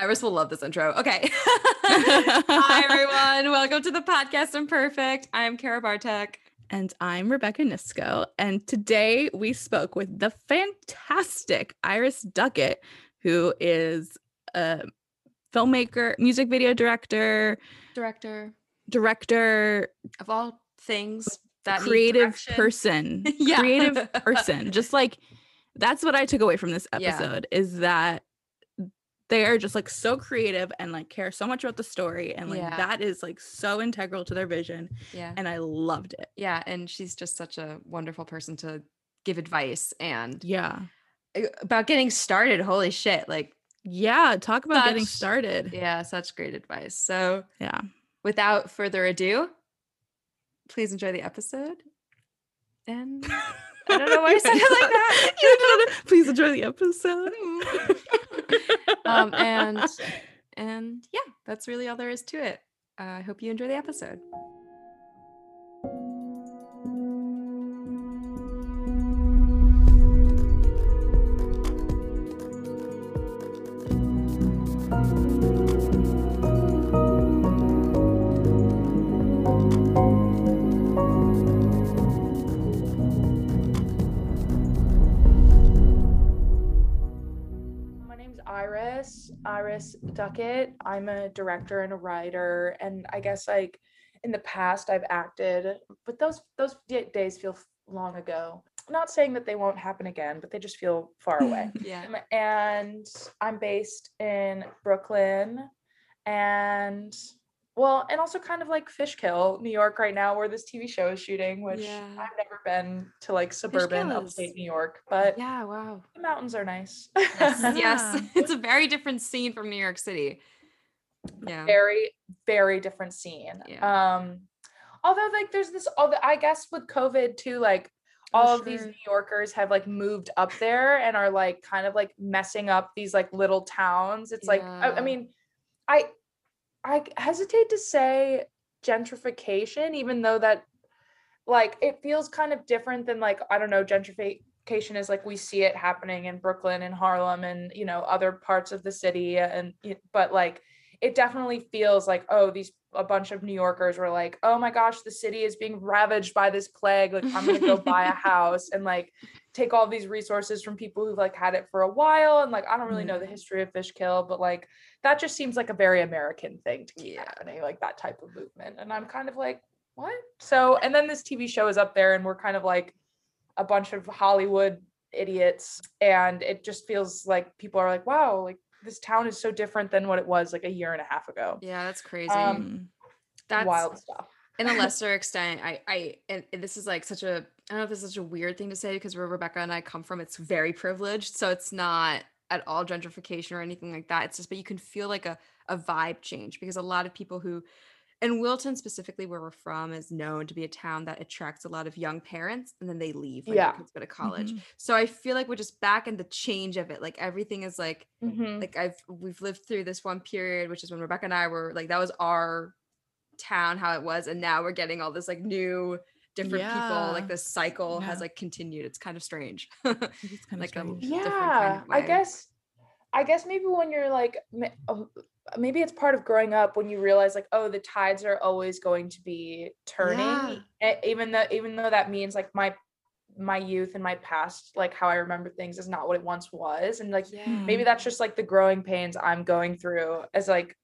Iris will love this intro. Okay. Hi, everyone. Welcome to the podcast Imperfect. I'm Kara Bartek. And I'm Rebecca Nisco. And today we spoke with the fantastic Iris Duckett, who is a filmmaker, music video director, Director director, of all things that creative person, Yeah. creative person. Just like that's what I took away from this Yeah. episode is that they are just like so creative and like care so much about the story and like Yeah. that is like so integral to their vision Yeah. and I loved it. Yeah. And she's just such a wonderful person to give advice and Yeah. about getting started. Holy shit. Like, Yeah, talk about getting started. yeah, such great advice. So, Yeah. without further ado, please enjoy the episode. And I don't know why I said it like that. Please enjoy the episode. um, and and yeah, that's really all there is to it. Uh, I hope you enjoy the episode. Iris, Duckett. I'm a director and a writer, and I guess like in the past I've acted, but those those days feel long ago. Not saying that they won't happen again, but they just feel far away. Yeah. Um, and I'm based in Brooklyn, and well, and also kind of like Fishkill, New York, right now, where this TV show is shooting. Which Yeah. I've never been to like suburban Fishkill upstate New York, but Yeah. Wow. the mountains are nice. Yes. yes. It's a very different scene from New York City. Yeah. very very different scene Yeah. um although like there's this all the i guess with covid too like Oh, all of these new yorkers have like moved up there and are like kind of like messing up these like little towns it's like I, I mean i i hesitate to say gentrification even though that like it feels kind of different than like i don't know gentrification is like we see it happening in brooklyn and harlem and you know other parts of the city and but like it definitely feels like oh these a bunch of new yorkers were like oh my gosh the city is being ravaged by this plague like i'm gonna go buy a house and like take all these resources from people who've like had it for a while and like i don't really know the history of fishkill but like that just seems like a very american thing to keep Yeah. happening like that type of movement and i'm kind of like what so and then this tv show is up there and we're kind of like a bunch of hollywood idiots and it just feels like people are like wow like this town is so different than what it was like a year and a half ago Yeah. That's crazy. Um, Mm. that's wild stuff in a lesser extent, I, I, and and this is like such a, I don't know if this is such a weird thing to say because where Rebecca and I come from, it's very privileged. So it's not at all gentrification or anything like that. It's just, but you can feel like a, a vibe change because a lot of people who, and Wilton specifically, where we're from, is known to be a town that attracts a lot of young parents and then they leave when Yeah. their kids go to college. Mhm. So I feel like we're just back in the change of it. Like everything is like, Mhm. like I've we've lived through this one period, which is when Rebecca and I were like that was our town, how it was, and now we're getting all this like new different people. Like this cycle has like continued. It's kind of strange. It's um, kind of like a strange. different kind yeah of i guess i guess maybe when you're like oh, maybe it's part of growing up when you realize like oh the tides are always going to be turning e- even though even though that means like my my youth and my past like how i remember things is not what it once was and like yeah. maybe that's just like the growing pains i'm going through as like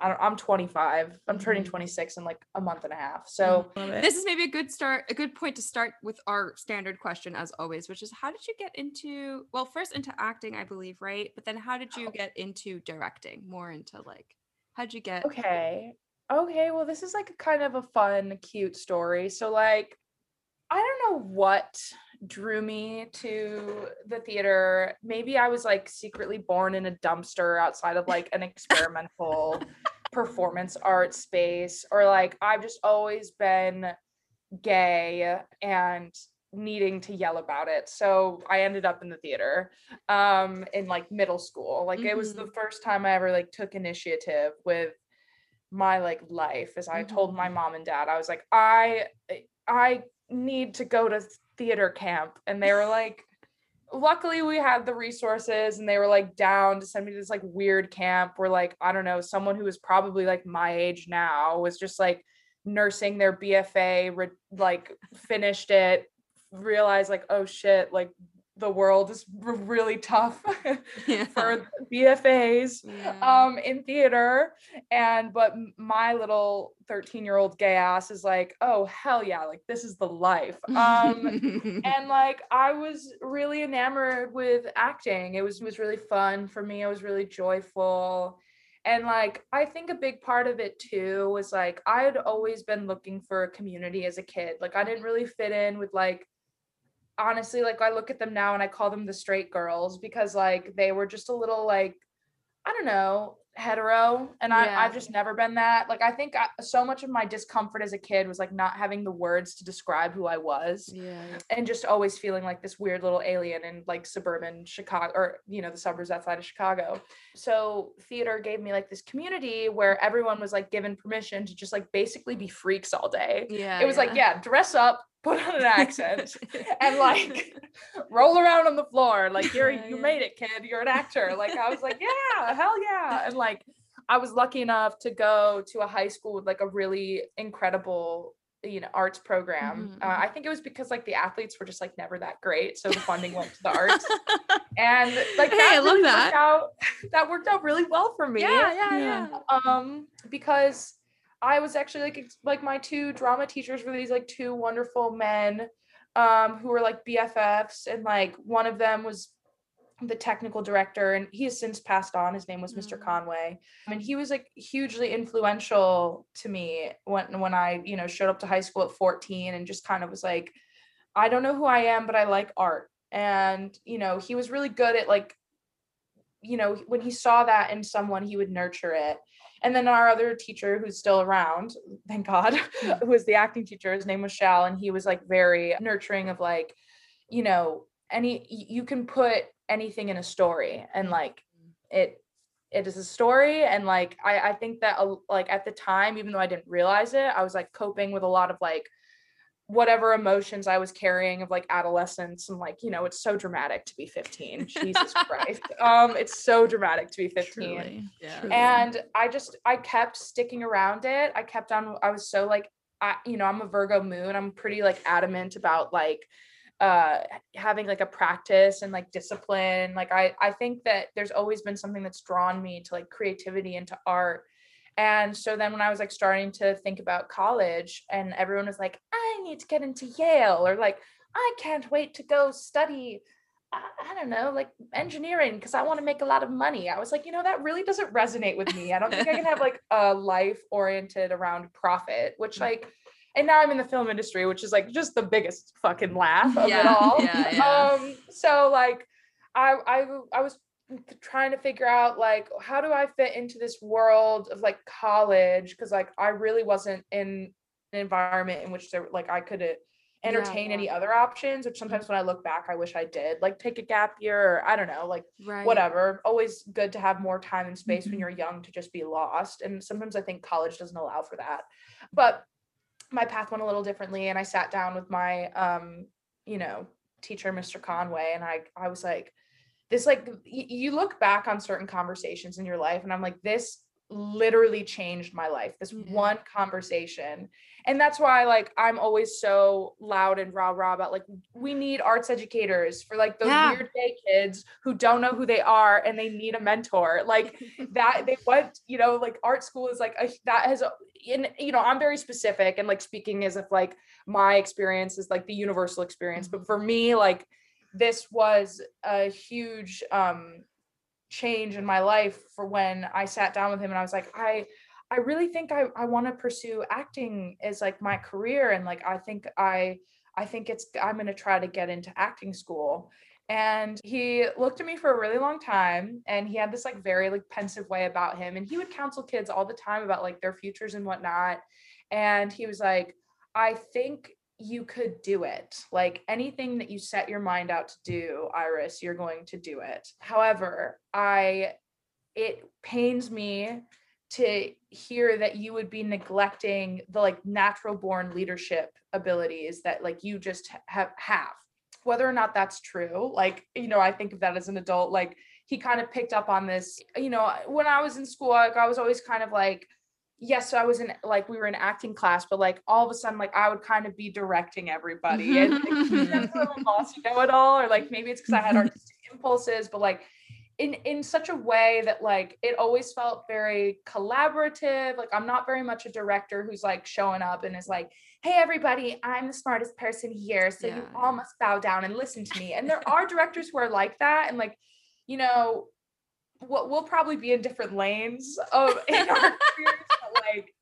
I don't, i'm 25 i'm turning Mhm. 26 in like a month and a half so This is maybe a good start, a good point to start with our standard question as always, which is how did you get into well, first into acting, I believe, right? But then how did you get into directing? More into like how did you get Okay. Okay. Well, this is like a kind of a fun, cute story. So, like, I don't know what drew me to the theater. Maybe I was like secretly born in a dumpster outside of like an experimental performance art space, or like I've just always been gay and needing to yell about it. So I ended up in the theater um in like middle school. Like it was the first time I ever like took initiative with my like life as I told my mom and dad I was like I I need to go to theater camp and they were like luckily we had the resources and they were like down to send me to this like weird camp where like I don't know, someone who was probably like my age now was just like nursing their BFA, re- like finished it, realized like, oh shit, like the world is r- really tough Yeah. for BFAs Yeah. um in theater and but my little 13 year old gay ass is like oh hell yeah like this is the life um and like I was really enamored with acting. It was was really fun for me. I was really joyful. And like I think a big part of it too was like I had always been looking for a community as a kid. Like I didn't really fit in with like honestly like I look at them now and I call them the straight girls because like they were just a little like I don't know, hetero. And I, Yeah. I've just never been that. Like, I think I, so much of my discomfort as a kid was like not having the words to describe who I was yeah. and just always feeling like this weird little alien in like suburban Chicago or, you know, the suburbs outside of Chicago. So, theater gave me like this community where everyone was like given permission to just like basically be freaks all day. Yeah. It was like, yeah, dress up, put on an accent and like roll around on the floor like you're you made it kid. You're an actor. Like i was like yeah hell yeah. And like i was lucky enough to go to a high school with like a really incredible you know arts program. Mhm, uh, i think it was because like the athletes were just like never that great so the funding went to the arts. And like Hey, that I love that. worked out that worked out really well for me. Yeah, yeah, Yeah. yeah. um because i was actually like ex- like my two drama teachers were these like two wonderful men um who were like bffs and like one of them was the technical director and he has since passed on. His name was mr Mm. conway. And he was like hugely influential to me when when i you know showed up to high school at 14 and just kind of was like i don't know who i am but i like art. And you know he was really good at like you know when he saw that in someone he would nurture it and then our other teacher who's still around thank god who was the acting teacher his name was shal and he was like very nurturing of like you know any you can put anything in a story and like it it is a story. And like i i think that uh, like at the time even though i didn't realize it i was like coping with a lot of like whatever emotions i was carrying of like adolescence and like you know it's so dramatic to be 15 jesus christ. Um it's so dramatic to be 15 Truly. Yeah. Truly. and i just i kept sticking around it. I kept on i was so like i you know i'm a virgo moon. I'm pretty like adamant about like uh having like a practice and like discipline. Like i i think that there's always been something that's drawn me to like creativity and to art and so then when i was like starting to think about college and everyone was like i need to get into yale or like i can't wait to go study I, I don't know, like engineering because I want to make a lot of money. I was like, you know, that really doesn't resonate with me. I don't think I can have like a life oriented around profit, which like, and now I'm in the film industry, which is like just the biggest fucking laugh of it all. yeah, yeah. Um, so like, I I I was trying to figure out like how do I fit into this world of like college because like I really wasn't in an environment in which there like I could entertain yeah. any other options which sometimes when I look back I wish I did like take a gap year or I don't know like Right. whatever always good to have more time and space when Mhm. you're young to just be lost and sometimes I think college doesn't allow for that but my path went a little differently and I sat down with my um you know teacher Mr. Conway and I I was like this like y- you look back on certain conversations in your life and I'm like this literally changed my life this one conversation. And that's why like I'm always so loud and rah rah about like we need arts educators for like those Yeah. weird gay kids who don't know who they are and they need a mentor. Like that they went you know like art school is like a, that has a, in you know i'm very specific and like speaking as if like my experience is like the universal experience. Mm-hmm. But for me like this was a huge um change in my life for when i sat down with him and i was like i i really think i, I want to pursue acting as like my career. And like i think i i think it's i'm going to try to get into acting school. And he looked at me for a really long time and he had this like very like pensive way about him. And he would counsel kids all the time about like their futures and whatnot. And he was like i think you could do it like anything that you set your mind out to do iris you're going to do it however i it pains me to hear that you would be neglecting the like natural born leadership abilities that like you just have have whether or not that's true. Like, you know, I think of that as an adult. Like, he kind of picked up on this. You know, when I was in school, like, I was always kind of like, yes, So I was in like we were in acting class, but like all of a sudden, like I would kind of be directing everybody, and like, lost, you know it all, or like maybe it's because I had artistic impulses, but like in in such a way that like it always felt very collaborative. Like I'm not very much a director who's like showing up and is like, "Hey everybody, I'm the smartest person here, so Yeah, you all must bow down and listen to me." And there are directors who are like that, and like you know, we'll, we'll probably be in different lanes of in our careers, but like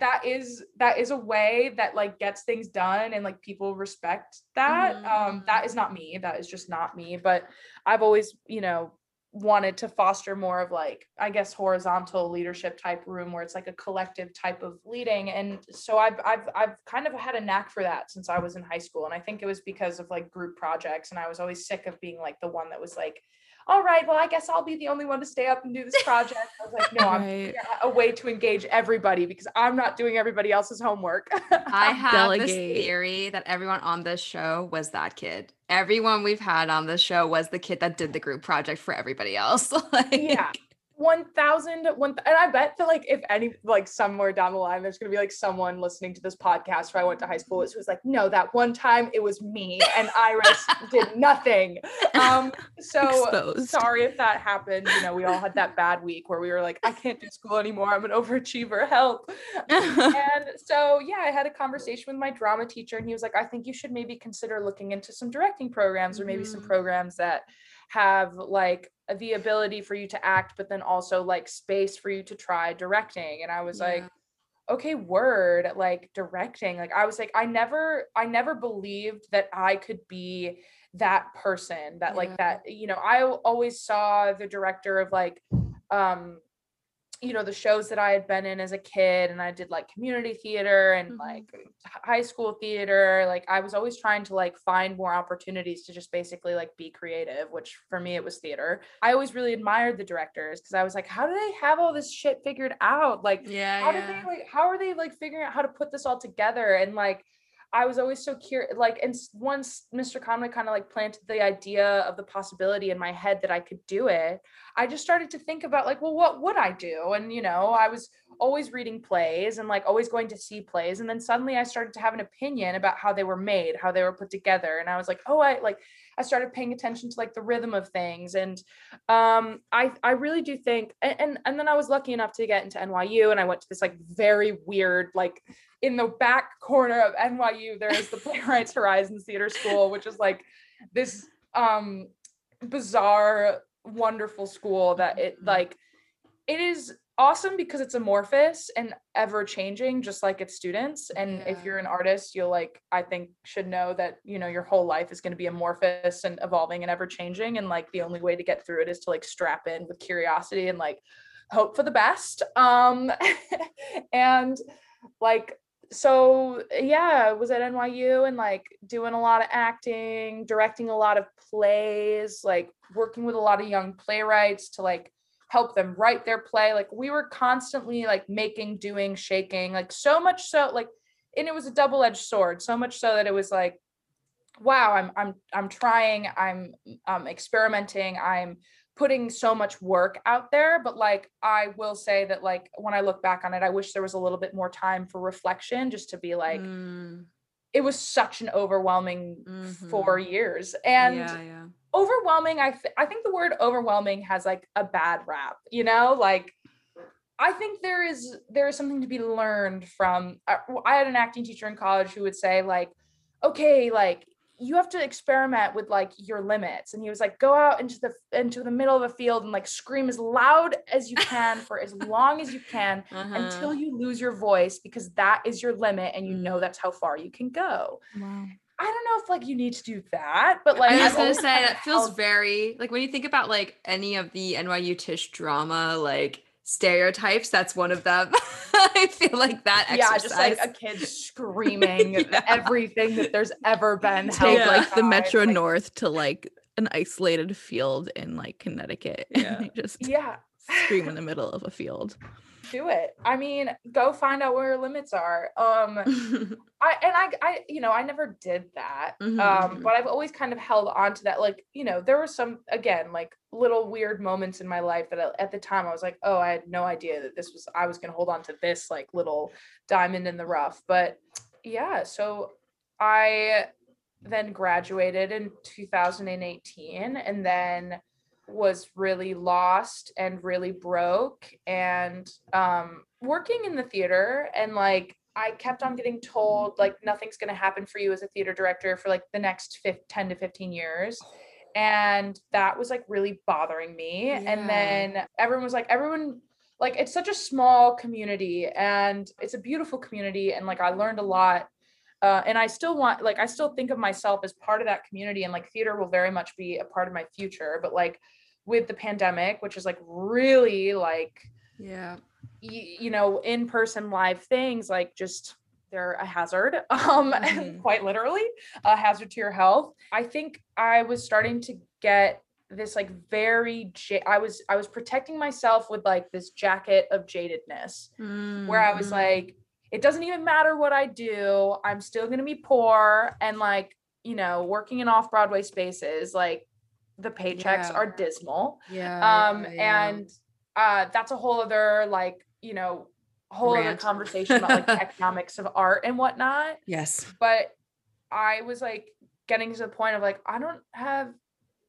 that is that is a way that like gets things done and like people respect that. Um that is not me that is just not me but i've always you know wanted to foster more of like i guess horizontal leadership type room where it's like a collective type of leading and so i've i've i've kind of had a knack for that since i was in high school and i think it was because of like group projects and i was always sick of being like the one that was like all right well i guess i'll be the only one to stay up and do this project i was like no i'm Right. a way to engage everybody because i'm not doing everybody else's homework I have this theory that everyone on this show was that kid. Everyone we've had on this show was the kid that did the group project for everybody else. like, yeah 1000 one and i bet that like if any like somewhere down the line there's gonna be like someone listening to this podcast where i went to high school who was like no that one time it was me and iris did nothing um so Exposed. sorry if that happened you know we all had that bad week where we were like i can't do school anymore i'm an overachiever help and so yeah i had a conversation with my drama teacher and he was like i think you should maybe consider looking into some directing programs or maybe some Mhm. programs that have like the ability for you to act but then also like space for you to try directing. And i was like okay word like directing. Like i was like i never i never believed that i could be that person that like that you know i always saw the director of like um you know the shows that i had been in as a kid and i did like community theater and Mhm. like high school theater like i was always trying to like find more opportunities to just basically like be creative which for me it was theater i always really admired the directors because i was like how do they have all this shit figured out like yeah. how yeah. did they like how are they like figuring out how to put this all together and like i was always so curious like and once mr conway kind of like planted the idea of the possibility in my head that i could do it i just started to think about like well what would i do? And you know i was always reading plays and like always going to see plays and then suddenly i started to have an opinion about how they were made how they were put together and i was like oh i like i started paying attention to like the rhythm of things and um i i really do think and, and and then i was lucky enough to get into nyu and i went to this like very weird like in the back corner of nyu there is the playwrights horizons theater school which is like this um bizarre wonderful school that it Mhm. like it is awesome because it's amorphous and ever changing just like its students. And if you're an artist you'll like i think should know that you know your whole life is going to be amorphous and evolving and ever changing and like the only way to get through it is to like strap in with curiosity and like hope for the best. Um and like so yeah was at nyu and like doing a lot of acting directing a lot of plays like working with a lot of young playwrights to like help them write their play. Like we were constantly like making doing shaking like so much so like and it was a double-edged sword so much so that it was like wow i'm i'm i'm trying i'm um experimenting i'm putting so much work out there but like i will say that like when i look back on it i wish there was a little bit more time for reflection just to be like Mm, it was such an overwhelming Mhm. four years and yeah, yeah. overwhelming i th- i think the word overwhelming has like a bad rap you know like i think there is there is something to be learned from I, I had an acting teacher in college who would say like okay like you have to experiment with like your limits and he was like go out into the into the middle of a field and like scream as loud as you can for as long as you can until Uh-huh. you lose your voice because that is your limit and you Mm. know that's how far you can go wow. i don't know if like you need to do that but like I was gonna say that feels very like when you think about like any of the NYU Tisch drama like stereotypes, that's one of them. I feel like that yeah, exercise. just like a kid screaming Yeah. everything that there's ever been. Take held like the Metro like, North to like an isolated field in like Connecticut. Yeah. and just Yeah, scream in the middle of a field. Do it. I mean, go find out where your limits are. Um I and I I you know, I never did that. Um mhm. but I've always kind of held on to that like, you know, there were some again, like little weird moments in my life that I, at the time I was like, "Oh, I had no idea that this was I was going to hold on to this like little diamond in the rough." But yeah, so I then graduated in 2018 and then was really lost and really broke and um working in the theater and like I kept on getting told like nothing's going to happen for you as a theater director for like the next fif- 10 to 15 years. And that was like really bothering me. Yeah. and then everyone was like everyone like it's such a small community and it's a beautiful community and like I learned a lot uh, and I still want like I still think of myself as part of that community and like theater will very much be a part of my future. But like with the pandemic which is like really like yeah. y- you know in-person live things like just they're a hazard um Mhm. quite literally a hazard to your health i think i was starting to get this like very ja- i was i was protecting myself with like this jacket of jadedness where i was Mhm. like it doesn't even matter what i do i'm still going to be poor and like you know working in off broadway spaces like the paychecks Yeah. are dismal yeah, um yeah, and uh that's a whole other like you know whole other conversation about like the economics of art and whatnot yes. but i was like getting to the point of like i don't have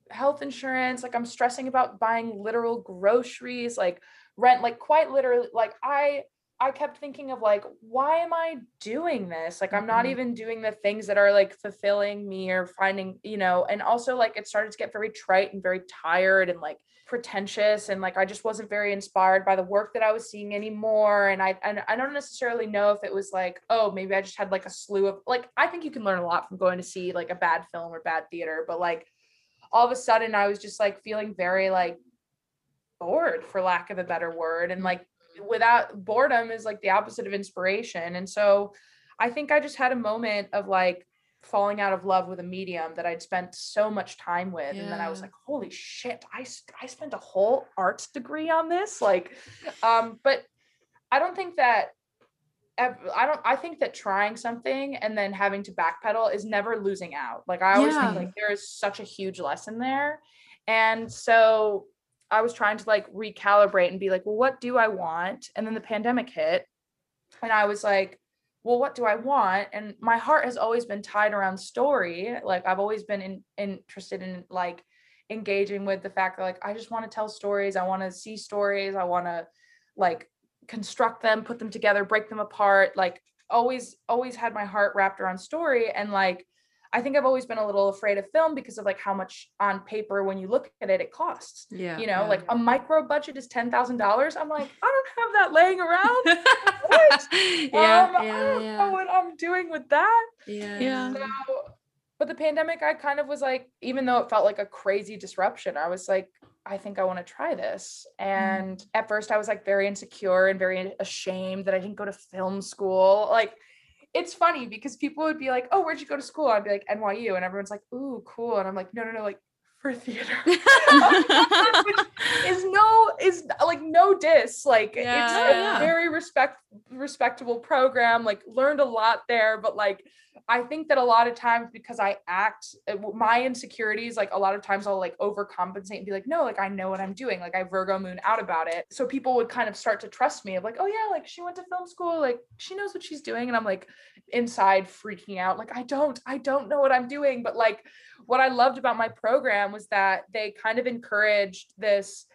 health insurance like i'm stressing about buying literal groceries like rent like quite literally like i i kept thinking of like why am i doing this like i'm not Mhm. even doing the things that are like fulfilling me or finding you know and also like it started to get very trite and very tired and like pretentious and like i just wasn't very inspired by the work that i was seeing anymore and i and i don't necessarily know if it was like oh maybe i just had like a slew of like i think you can learn a lot from going to see like a bad film or bad theater but like all of a sudden i was just like feeling very like bored for lack of a better word and like without boredom is like the opposite of inspiration and so i think i just had a moment of like falling out of love with a medium that i'd spent so much time with and then i was like holy shit I, I spent a whole arts degree on this like um but i don't think that I don't I think that trying something and then having to backpedal is never losing out. Like I always Yeah. think like there is such a huge lesson there. And so I was trying to like recalibrate and be like, well, what do I want? And then the pandemic hit. And I was like, well, what do I want? And my heart has always been tied around story. Like I've always been in, interested in like engaging with the fact that like I just want to tell stories. I want to see stories. I want to like construct them, put them together, break them apart. Like always, always had my heart wrapped around story. And like I think I've always been a little afraid of film because of like how much on paper when you look at it it costs. Yeah. You know, yeah. like a micro budget is ten thousand dollars. I'm like, I don't have that laying around. yeah, um, I yeah, don't know what I'm doing with that. yeah. Yeah. So, but the pandemic, I kind of was like, even though it felt like a crazy disruption, I was like, I think I want to try this. And at first, I was like very insecure and very ashamed that I didn't go to film school. Like, it's funny because people would be like, "Oh, where'd you go to school?" I'd be like, "NYU," and everyone's like, "Ooh, cool," and I'm like, "No, no, no, like for theater." Which is no is like no diss like it's Yeah, a very respect respectable program like learned a lot there but like i think that a lot of times because i act uh, my insecurities like a lot of times i'll like overcompensate and be like no like i know what i'm doing like i virgo moon out about it. So people would kind of start to trust me of like oh yeah like she went to film school like she knows what she's doing. And i'm like inside freaking out like i don't i don't know what i'm doing. But like what I loved about my program was that they kind of encouraged this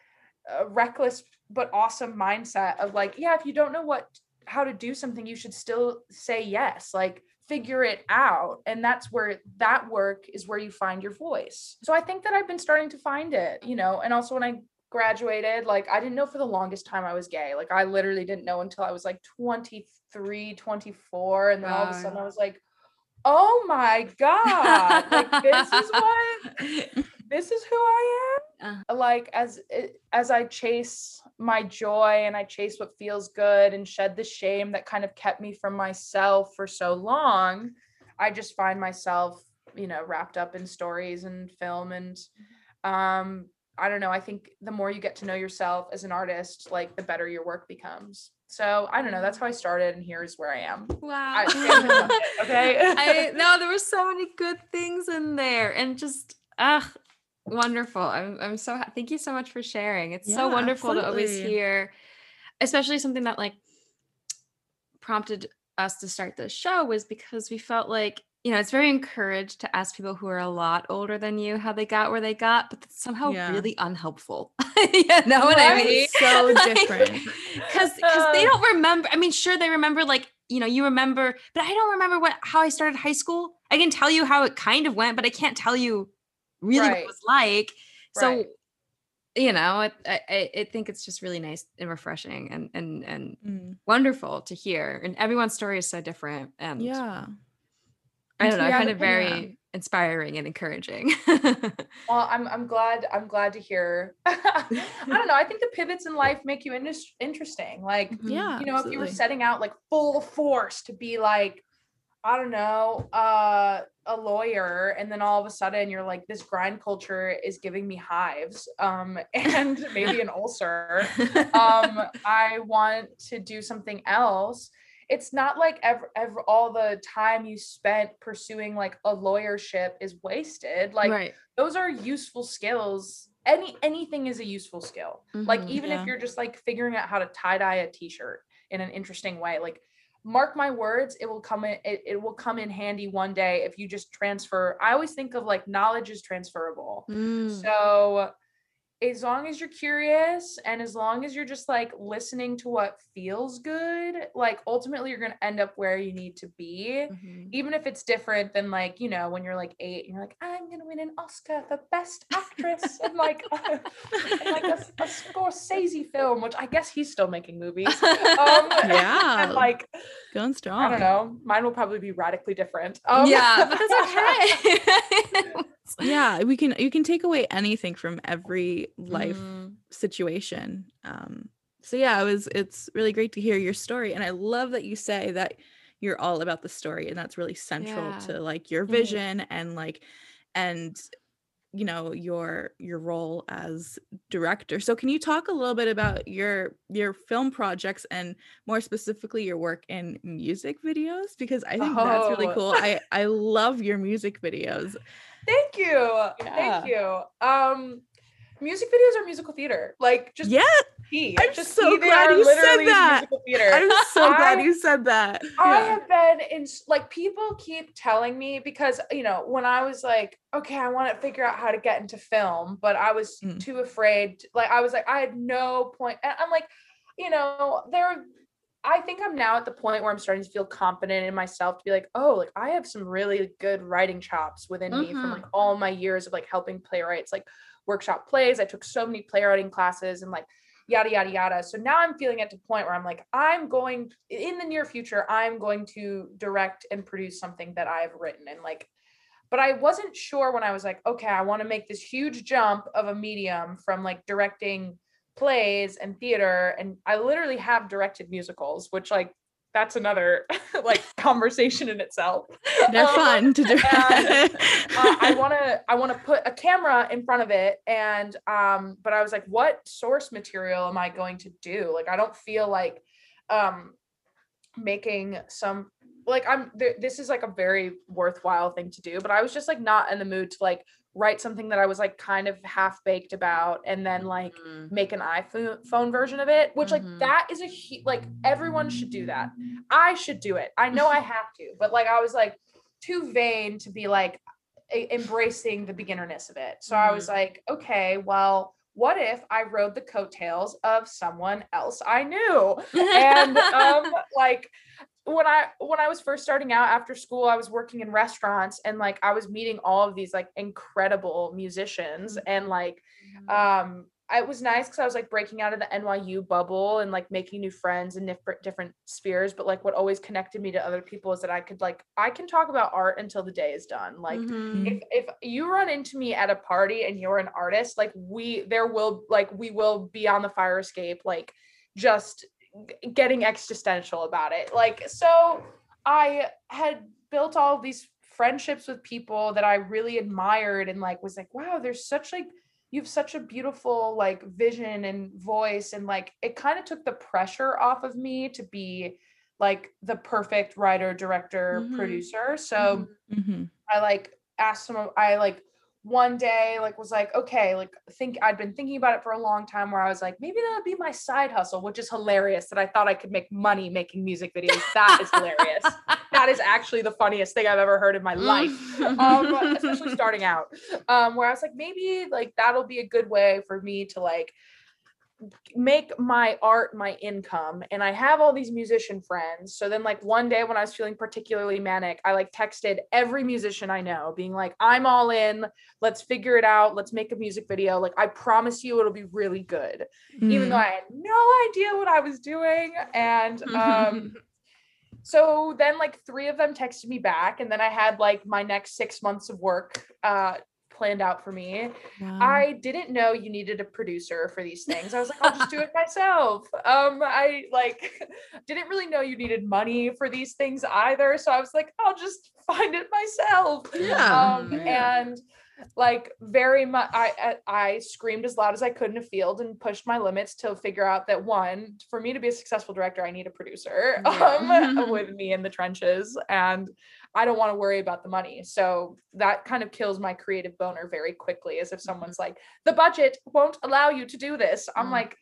uh, reckless but awesome mindset of like, yeah, if you don't know what how to do something, you should still say yes. Like figure it out. And that's where that work is where you find your voice. So I think that I've been starting to find it, you know, and also when I graduated, like I didn't know for the longest time I was gay. Like I literally didn't know until I was like 23, 24. And then all of a sudden I was like, oh my God, like this is what this is who I am. Like as as I chase my joy and I chase what feels good and shed the shame that kind of kept me from myself for so long, I just find myself, you know, wrapped up in stories and film and um I don't know. I think the more you get to know yourself as an artist, like the better your work becomes. So I don't know. That's how I started, and here's where I am. Wow. I, okay. I no, there were so many good things in there, and just ah, wonderful. I'm I'm so ha- thank you so much for sharing. It's so Yeah, wonderful to always hear, especially something that like prompted us to start this show was because we felt like you know it's very encouraged to ask people who are a lot older than you how they got where they got, but that's somehow Yeah. really unhelpful. you know what I Right? mean? So Like, different. because because they don't remember i mean sure they remember like you know you remember but i don't remember what how i started high school i can tell you how it kind of went but i can't tell you really what it was like so Right. you know it, I, I I think it's just really nice and refreshing and and and Mm, wonderful to hear and everyone's story is so different and yeah. i don't know i Yeah, find it very yeah. inspiring and encouraging Well, I'm I'm glad I'm glad to hear. I don't know. I think the pivots in life make you indus- interesting. Like Mhm. Yeah. you know, if you were setting out like full force to be like, I don't know, uh, a lawyer, and then all of a sudden you're like, this grind culture is giving me hives, um, and maybe an ulcer. Um, I want to do something else. It's not like ever, ever all the time you spent pursuing like a lawyership is wasted. Like right those are useful skills. Any anything is a useful skill like Mhm. even Yeah. if you're just like figuring out how to tie dye a t-shirt in an interesting way like mark my words it will come in it, it will come in handy one day if you just transfer i always think of like knowledge is transferable Mm. so as long as you're curious and as long as you're just like listening to what feels good like ultimately you're going to end up where you need to be Mhm. even if it's different than like you know when you're like eight and you're like i'm gonna win an oscar for best actress and like in like a, a scorsese film which i guess he's still making movies um Yeah. and like Going strong. i don't know mine will probably be radically different um yeah but that's okay Yeah, we can you can take away anything from every life Mhm. situation. Um so yeah, it was it's really great to hear your story and I love that you say that you're all about the story and that's really central Yeah. to like your vision and like and you know your your role as director. So can you talk a little bit about your your film projects and more specifically your work in music videos because I think that's really Oh. cool. I I love your music videos. thank you Yeah. thank you um music videos are musical theater like just Yeah, key. I'm just so glad you said that. I'm so glad you said that. I Yeah. have been in like people keep telling me because you know when I was like okay I want to figure out how to get into film but I was Mm. too afraid like I was like I had no point and I'm like you know there I think I'm now at the point where I'm starting to feel confident in myself to be like oh like I have some really good writing chops within me from like all my years of like helping playwrights like workshop plays I took so many playwriting classes and like yada yada yada. So now I'm feeling at the point where I'm like, I'm going in the near future, I'm going to direct and produce something that I've written and like but I wasn't sure when I was like, okay, I want to make this huge jump of a medium from like directing plays and theater and I literally have directed musicals, which like that's another like conversation in itself. They're Um, fun to do. and, uh, I want to I want to put a camera in front of it and um but I was like what source material am I going to do like I don't feel like um making some like I'm there, this is like a very worthwhile thing to do but I was just like not in the mood to like write something that I was like kind of half baked about and then like Mhm. make an iPhone version of it, which like Mhm. that is a hu- like everyone should do that. I should do it. I know I have to, but like I was like too vain to be like e- embracing the beginnerness of it. So I was like, okay, well, what if I rode the coattails of someone else I knew? And um like when I when I was first starting out after school, I was working in restaurants and like I was meeting all of these like incredible musicians and like um it was nice because I was like breaking out of the NYU bubble and like making new friends in different different spheres. But like what always connected me to other people is that I could like I can talk about art until the day is done. Like Mhm. if if you run into me at a party and you're an artist, like we there will like we will be on the fire escape, like just getting existential about it. Like so I had built all these friendships with people that I really admired and like was like, wow, there's such like you have such a beautiful like vision and voice and like it kind of took the pressure off of me to be like the perfect writer director Mhm. producer so Mhm. I like asked some of I like one day like was like okay like think I'd been thinking about it for a long time where I was like maybe that would be my side hustle which is hilarious that I thought I could make money making music videos. That is hilarious. That is actually the funniest thing I've ever heard in my life um especially starting out. Um where I was like maybe like that'll be a good way for me to like make my art my income and i have all these musician friends. So then like one day when i was feeling particularly manic i like texted every musician i know being like i'm all in. Let's figure it out. Let's make a music video. Like i promise you it'll be really good. Even though Mm. i had no idea what i was doing and um so then like three of them texted me back and then i had like my next six months of work uh planned out for me Wow. I didn't know you needed a producer for these things. I was like, I'll just do it myself. Um, I like didn't really know you needed money for these things either. So I was like, I'll just find it myself. Yeah. Um, Yeah. and like very much I, I screamed as loud as I could in a field and pushed my limits to figure out that one, for me to be a successful director, I need a producer Yeah. um with me in the trenches. And I don't want to worry about the money. So that kind of kills my creative boner very quickly, as if someone's like, the budget won't allow you to do this. I'm Mm. like,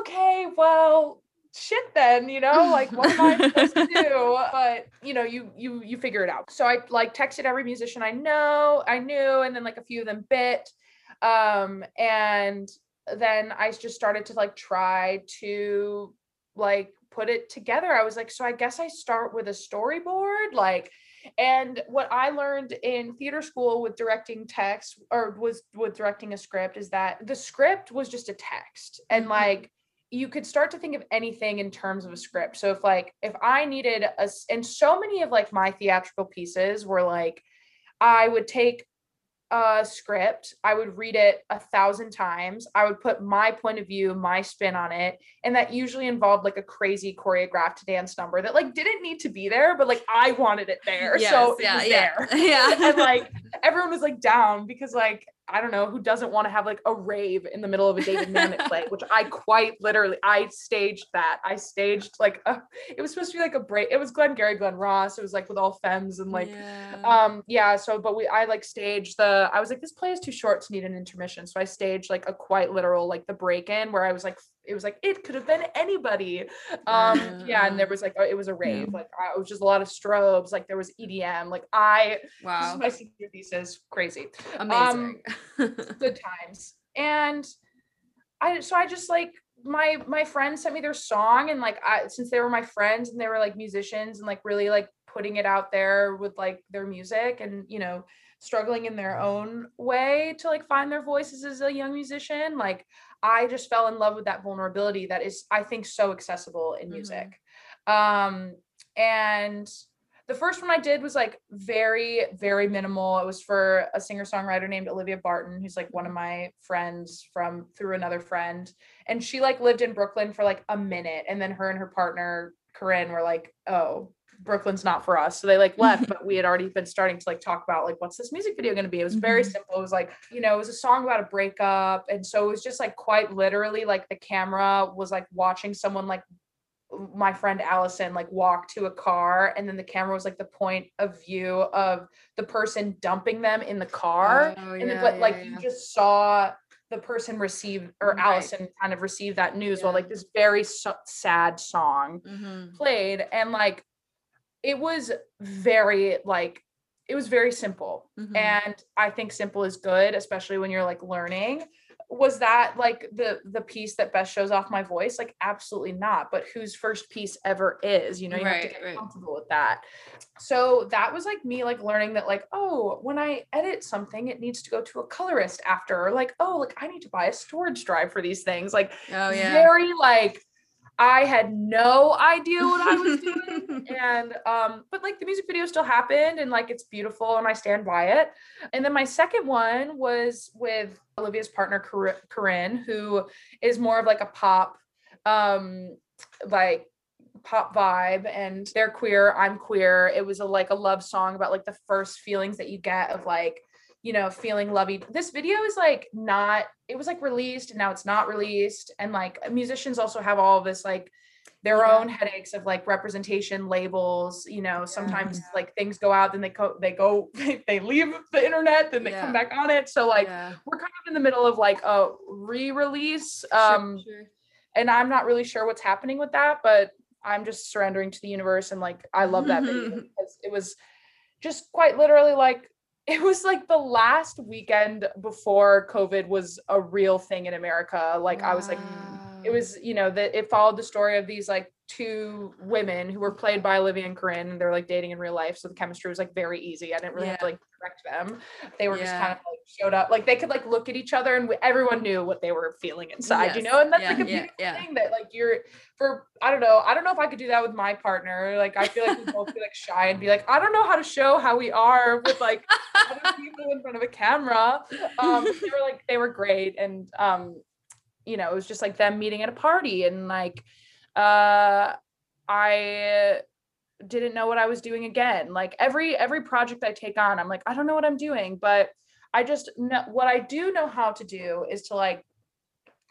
okay, well, shit then, you know, like what am I supposed to do? But you know, you you you figure it out. So I like texted every musician I know, I knew, and then like a few of them bit. Um, and then I just started to like try to like put it together. I was like, so I guess I start with a storyboard, like and what I learned in theater school with directing text or was with directing a script is that the script was just a text and Mhm. like you could start to think of anything in terms of a script. So if like if I needed a and so many of like my theatrical pieces were like I would take a script, I would read it a thousand times. I would put my point of view, my spin on it, and that usually involved like a crazy choreographed dance number that like didn't need to be there, but like I wanted it there, so it yeah, was yeah, there. yeah. and like everyone was like down because like I don't know who doesn't want to have like a rave in the middle of a David Mamet play, which I quite literally I staged that. I staged like a, it was supposed to be like a break. It was Glengarry Glen Ross. It was like with all femmes and like Yeah. um yeah so but we i like staged the i was like this play is too short to need an intermission so i staged like a quite literal like the break in where i was like it was like it could have been anybody um yeah and there Uh. was like it was a rave like I, it was just a lot of strobes like there was edm like i this wow. is my senior thesis crazy Amazing. good times and i so i just like my my friends sent me their song and like i since they were my friends and they were like musicians and like really like putting it out there with like their music and you know struggling in their own way to like find their voices as a young musician like i just fell in love with that vulnerability that is i think so accessible in Mhm. music um and the first one I did was like very, very minimal. It was for a singer songwriter named Olivia Barton, who's like one of my friends from through another friend. And she like lived in Brooklyn for like a minute. And then her and her partner, Corinne, were like, oh, Brooklyn's not for us. So they like left, but we had already been starting to like talk about like, what's this music video going to be? It was very Mhm. simple. It was like, you know, it was a song about a breakup. And so it was just like quite literally like the camera was like watching someone like my friend Allison like walk to a car and then the camera was like the point of view of the person dumping them in the car Oh, and then yeah, but yeah, like yeah. you just saw the person receive or Right. Allison kind of receive that news while like this very so- sad song Mhm. played and like it was very like it was very simple Mhm. and i think simple is good especially when you're like learning was that like the the piece that best shows off my voice like absolutely not but whose first piece ever is you know you have to get right. comfortable with that so that was like me like learning that like oh when i edit something it needs to go to a colorist after or like oh like i need to buy a storage drive for these things like Oh yeah. very like I had no idea what I was doing. and um, but like the music video still happened and like it's beautiful and I stand by it. And then my second one was with Olivia's partner Cor- Corinne, who is more of like a pop, um, like pop vibe and they're queer i'm queer it was a like a love song about like the first feelings that you get of like you know, feeling lovey. This video is like not, it was like released and now it's not released. And like musicians also have all of this like their Yeah. own headaches of like representation labels, you know, sometimes Yeah. like things go out, then they go, they go, they leave the internet, then they Yeah. come back on it. So like we're kind of in the middle of like a re-release. Sure, Um, sure. and I'm not really sure what's happening with that, but I'm just surrendering to the universe and like I love that video because it was just quite literally like it was like the last weekend before COVID was a real thing in America. Like I was like it was, you know, that it followed the story of these like two women who were played by Olivia and Corinne and they're like dating in real life. So the chemistry was like very easy. I didn't really have to like direct them. They were just kind of like showed up. Like they could like look at each other and everyone knew what they were feeling inside, you know? And that's Yeah, like a yeah, beautiful yeah. thing that like you're for I don't know. I don't know if I could do that with my partner. Like I feel like we both be like shy and be like, I don't know how to show how we are with like other people in front of a camera. Um, they were like, they were great. And, um, you know, it was just like them meeting at a party and like, uh, I didn't know what I was doing again. Like every, every project I take on, I'm like, I don't know what I'm doing, but I just know what I do know how to do is to like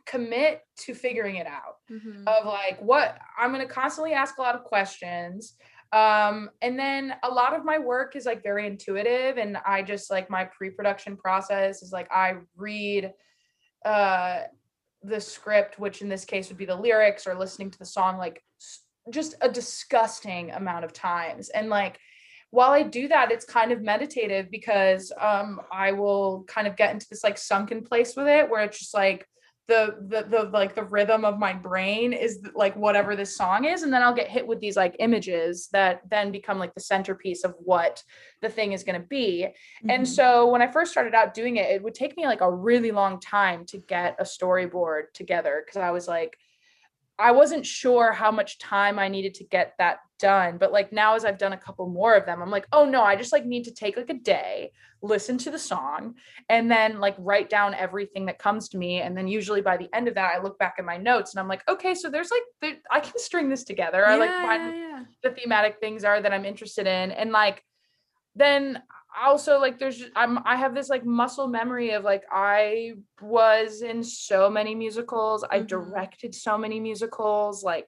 commit to figuring it out Mhm. of like what I'm going to constantly ask a lot of questions. Um, and then a lot of my work is like very intuitive and I just like my pre-production process is like I read uh the script, which in this case would be the lyrics or listening to the song like just a disgusting amount of times. And like while I do that, it's kind of meditative because um I will kind of get into this like sunken place with it where it's just like the the the like the rhythm of my brain is like whatever this song is and then I'll get hit with these like images that then become like the centerpiece of what the thing is going to be. And Mhm. so when I first started out doing it it would take me like a really long time to get a storyboard together cuz I was like I wasn't sure how much time I needed to get that done but like now as I've done a couple more of them I'm like oh no I just like need to take like a day listen to the song and then like write down everything that comes to me. And then usually by the end of that I look back at my notes and I'm like okay so there's like there, I can string this together. I like find yeah, yeah. the thematic things are that I'm interested in. And like then also like there's just- I'm I have this like muscle memory of like I was in so many musicals. I Mhm. directed so many musicals. Like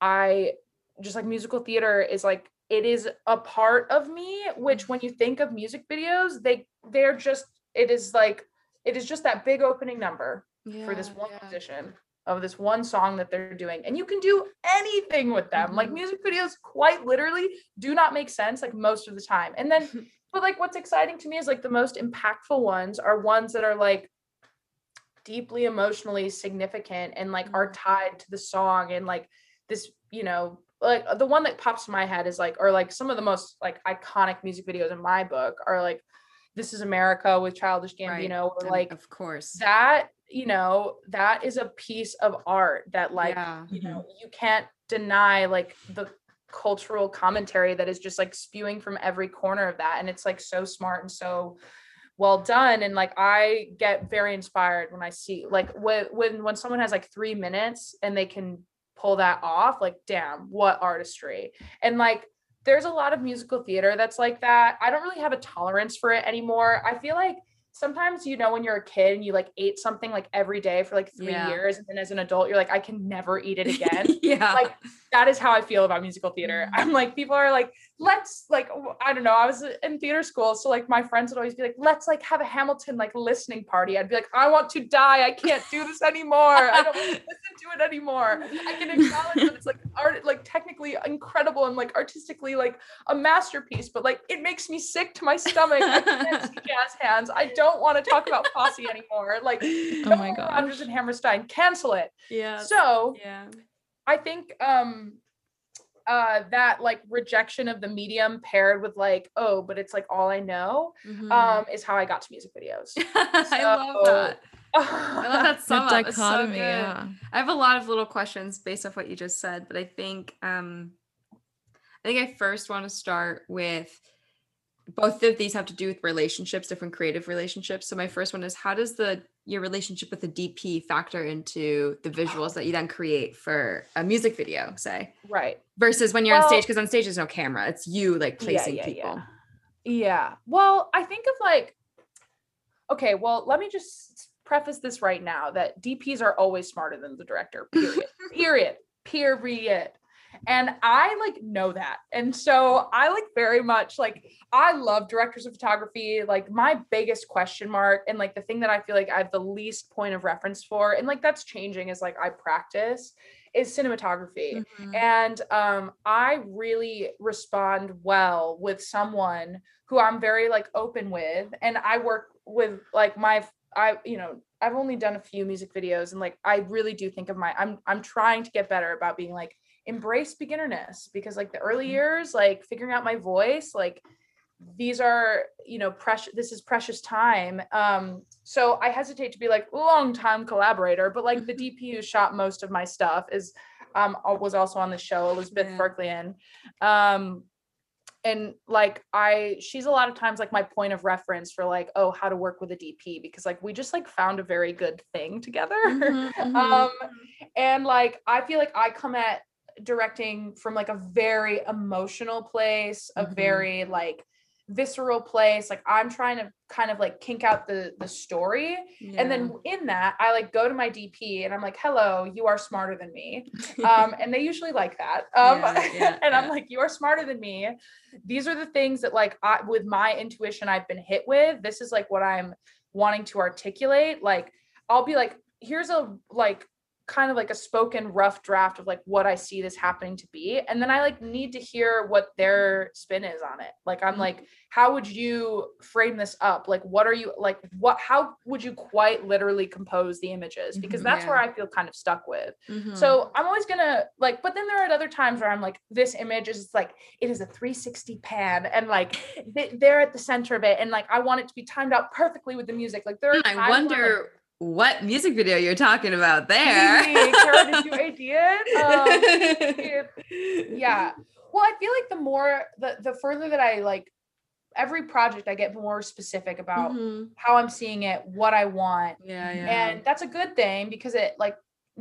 I just like musical theater is like it is a part of me which when you think of music videos they they're just it is like it is just that big opening number for this one yeah. musician of this one song that they're doing and you can do anything with them like Mhm. music videos quite literally do not make sense like most of the time and then but like what's exciting to me is like the most impactful ones are ones that are like deeply emotionally significant and like are Mhm. tied to the song and like this you know like the one that pops to my head is like or like some of the most like iconic music videos in my book are like this is america with childish Right. gambino or like of course. that you know that is a piece of art that like yeah. you know mm-hmm. you can't deny like the cultural commentary that is just like spewing from every corner of that and it's like so smart and so well done and like i get very inspired when i see like when when when someone has like 3 minutes and they can pull that off like damn what artistry. And like there's a lot of musical theater that's like that. I don't really have a tolerance for it anymore. I feel like sometimes you know when you're a kid and you like ate something like every day for like three Yeah. years and then as an adult you're like i can never eat it again yeah. like that is how I feel about musical theater. Mhm. I'm like, people are like, let's like, i don't know. I was in theater school, so like my friends would always be like, let's like have a Hamilton like listening party. I'd be like, I want to die. I can't do this anymore. I don't want to listen to it anymore. I can acknowledge that it's like art, like technically incredible and like artistically like a masterpiece, but like it makes me sick to my stomach. I can't see jazz hands. I don't want to talk about Fosse anymore. Like, Oh no my more gosh. Rodgers and Hammerstein, cancel it. yeah. So yeah. I think um uh that like rejection of the medium paired with like oh but it's like all I know Mhm. um is how I got to music videos. I love that. I love that sum That up. So dichotomy, yeah. I have a lot of little questions based off what you just said, but I think um I think I first want to start with both of these have to do with relationships, different creative relationships. So my first one is how does the your relationship with the DP factor into the visuals that you then create for a music video, say, Right. versus when you're on stage? Because on stage there's no camera; it's you like Yeah, placing yeah, people. yeah. Yeah. Well, I think of like okay, well, let me just preface this right now that DPs are always smarter than the director. Period. period. Period. And I like know that. And so I like very much like I love directors of photography. Like my biggest question mark and like the thing that I feel like I have the least point of reference for, and like that's changing is like I practice is cinematography. Mhm. And um, I really respond well with someone who I'm very like open with. And I work with like my I, you know, I've only done a few music videos and like I really do think of my I'm I'm trying to get better about being like embrace beginnerness because like the early Mhm. years, like figuring out my voice, like these are you know precious this is precious time um so i hesitate to be like long time collaborator but like the dp who shot most of my stuff is um was also on the show elizabeth Yeah. berkeleyan um and like i she's a lot of times like my point of reference for like oh how to work with a dp because like we just like found a very good thing together Mhm, mhm. um and like i feel like i come at directing from like a very emotional place a Mhm. very like visceral place. Like i'm trying to kind of like kink out the the story. And then in that i like go to my dp and i'm like hello you are smarter than me. Um and they usually like that. Um Yeah, yeah, and i'm like you are smarter than me. These are the things that like I, with my intuition i've been hit with this is like what i'm wanting to articulate. Like i'll be like here's a like kind of like a spoken rough draft of like what i see this happening to be. And then i like need to hear what their spin is on it. Like i'm like how would you frame this up? Like what are you like what how would you quite literally compose the images? Because Mhm, that's where i feel kind of stuck with. Mhm. so I'm always gonna like, but then there are other times where I'm like, this image is like, it is a 360 pan, and like they- they're at the center of it, and like I want it to be timed out perfectly with the music. Like there are I wonder what music video you're talking about there. Kara, did you idea? Um, yeah. Well, I feel like the more the the further that I like every project, I get more specific about Mhm. how I'm seeing it, what I want, Yeah, yeah. and that's a good thing because it like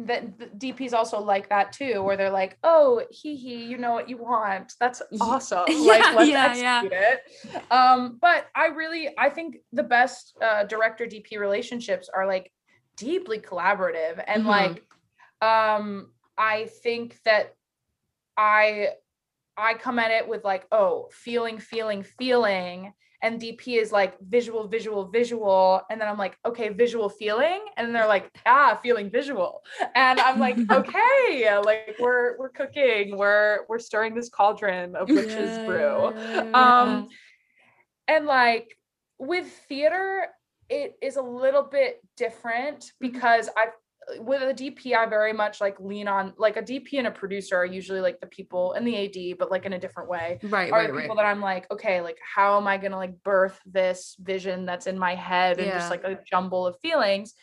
that DPs also like that too, where they're like, "Oh, hee hee, you know what you want. That's awesome. Yeah, like, let's yeah, yeah. it." Um, but I really, I think the best uh, director DP relationships are like deeply collaborative, and Mhm. like, um, I think that I I come at it with like, oh, feeling, feeling, feeling. And DP is like visual, visual, visual. And then I'm like, okay, visual feeling. And they're like, ah, feeling visual. And I'm like, okay, like we're we're cooking, we're we're stirring this cauldron of witches brew. Um and like with theater, it is a little bit different because I with a DP, I very much like lean on like a DP and a producer are usually like the people and the AD, but like in a different way. Right, are right, the right. people that I'm like, okay, like how am I gonna like birth this vision that's in my head and Yeah. just like a jumble of feelings.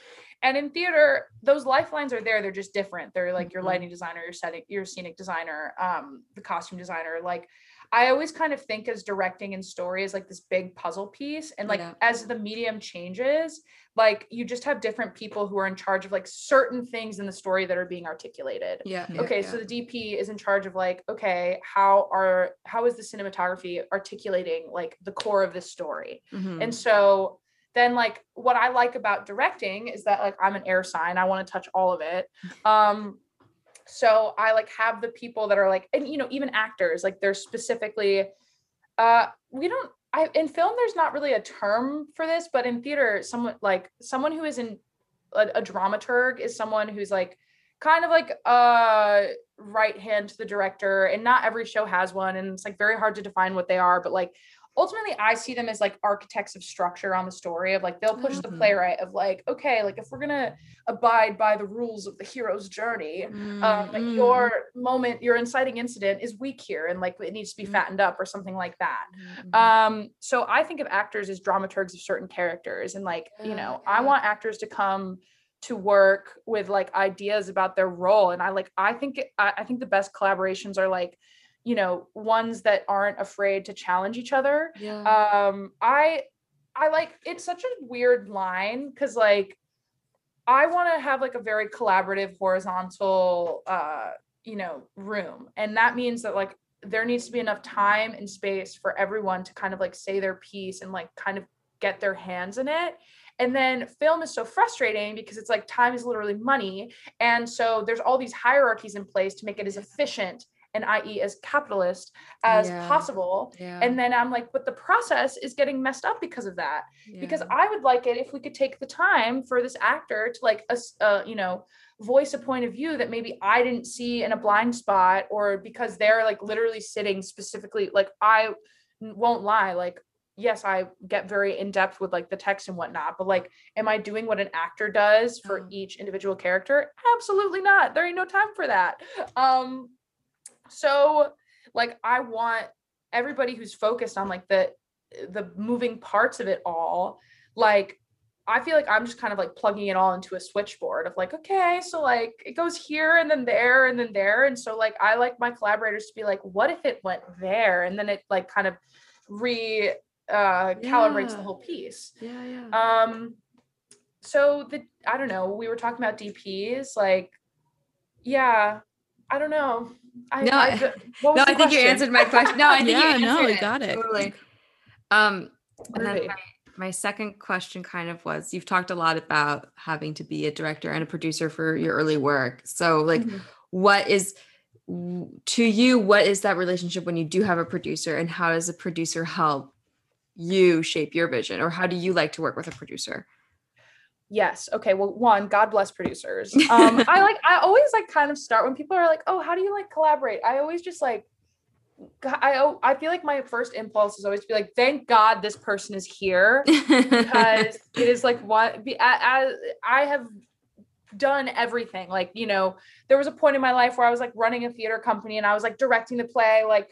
And in theater, those lifelines are there. They're just different. They're like your Mhm. lighting designer, your setting, your scenic designer, um, the costume designer. Like I always kind of think as directing and story as like this big puzzle piece. And like Yeah. as the medium changes, like you just have different people who are in charge of like certain things in the story that are being articulated Yeah. okay yeah. so the dp is in charge of like okay how are how is the cinematography articulating like the core of this story Mhm. and so then like what i like about directing is that like i'm an air sign i want to touch all of it um so i like have the people that are like and you know even actors like they're specifically uh we don't i in film there's not really a term for this but in theater someone like someone who is in a, a dramaturg is someone who's like kind of like uh right hand to the director and not every show has one and it's like very hard to define what they are but like ultimately i see them as like architects of structure on the story of like they'll push the Mhm. playwright of like okay like if we're gonna abide by the rules of the hero's journey um, Mm, like mm, your moment your inciting incident is weak here and like it needs to be Mm. fattened up or something like that mhm, mhm. um so i think of actors as dramaturgs of certain characters and like you know i want actors to come to work with like ideas about their role and i like i think i, I think the best collaborations are like you know ones that aren't afraid to challenge each other yeah. um i i like it's such a weird line because like i want to have like a very collaborative horizontal uh you know room and that means that like there needs to be enough time and space for everyone to kind of like say their piece and like kind of get their hands in it And then film is so frustrating because it's like time is literally money. And so there's all these hierarchies in place to make it as efficient and i.e. as capitalist as Yeah. possible. Yeah. And then I'm like, but the process is getting messed up because of that. Because. I would like it if we could take the time for this actor to like us uh, you know, voice a point of view that maybe I didn't see in a blind spot or because they're like literally sitting specifically like I won't lie, like yes, I get very in depth with like the text and whatnot, but like, am I doing what an actor does for each individual character? Absolutely not. There ain't no time for that. Um, so like I want everybody who's focused on like the the moving parts of it all, like I feel like I'm just kind of like plugging it all into a switchboard of like, okay, so like it goes here and then there and then there. And so like I like my collaborators to be like, what if it went there? And then it like kind of re uh calibrates the whole piece. yeah, yeah. Um so the I don't know, we were talking about DPs, like yeah, I don't know. I, No, I, I- no, I think you answered my question. No, I think Yeah, you no, it. got it. Totally. Um, and then my, my second question kind of was you've talked a lot about having to be a director and a producer for your early work. So like Mhm. what is to you what is that relationship when you do have a producer and how does a producer help you shape your vision or how do you like to work with a producer? Yes. Okay. Well, one, God bless producers. Um, I like. I always like kind of start when people are like, "Oh, how do you like collaborate?" I always just like. I al- I feel like my first impulse is always to be like, "Thank God this person is here," because it is like what a- as I have done everything. Like you know, there was a point in my life where I was like running a theater company and I was like directing the play, like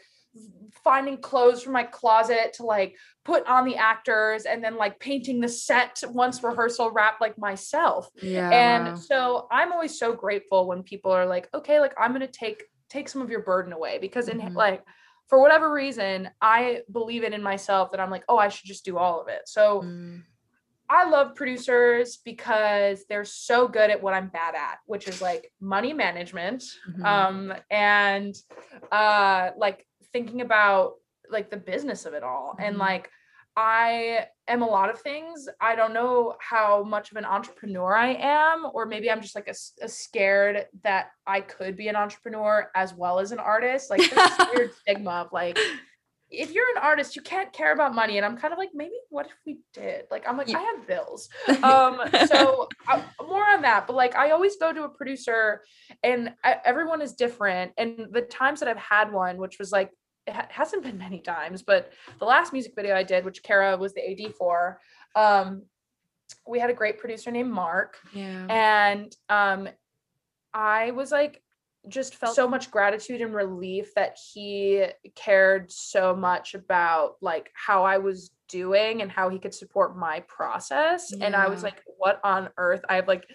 finding clothes from my closet to like put on the actors and then like painting the set once rehearsal wrap like myself yeah. and so i'm always so grateful when people are like okay like i'm going to take take some of your burden away because in Mhm. like for whatever reason i believe it in myself that i'm like oh i should just do all of it so Mm, i love producers because they're so good at what i'm bad at which is like money management mhm. um and uh like thinking about like the business of it all and Mhm. like i am a lot of things i don't know how much of an entrepreneur i am or maybe i'm just like a scared that i could be an entrepreneur as well as an artist like there's this weird stigma of like if you're an artist you can't care about money and i'm kind of like maybe what if we did like i'm like Yeah. i have bills um so uh, more on that but like i always go to a producer and I, everyone is different and the times that i've had one which was like it ha- hasn't been many times but the last music video i did which kara was the ad for um we had a great producer named mark yeah. and um i was like just felt so much gratitude and relief that he cared so much about like how i was doing and how he could support my process. And i was like what on earth? I have like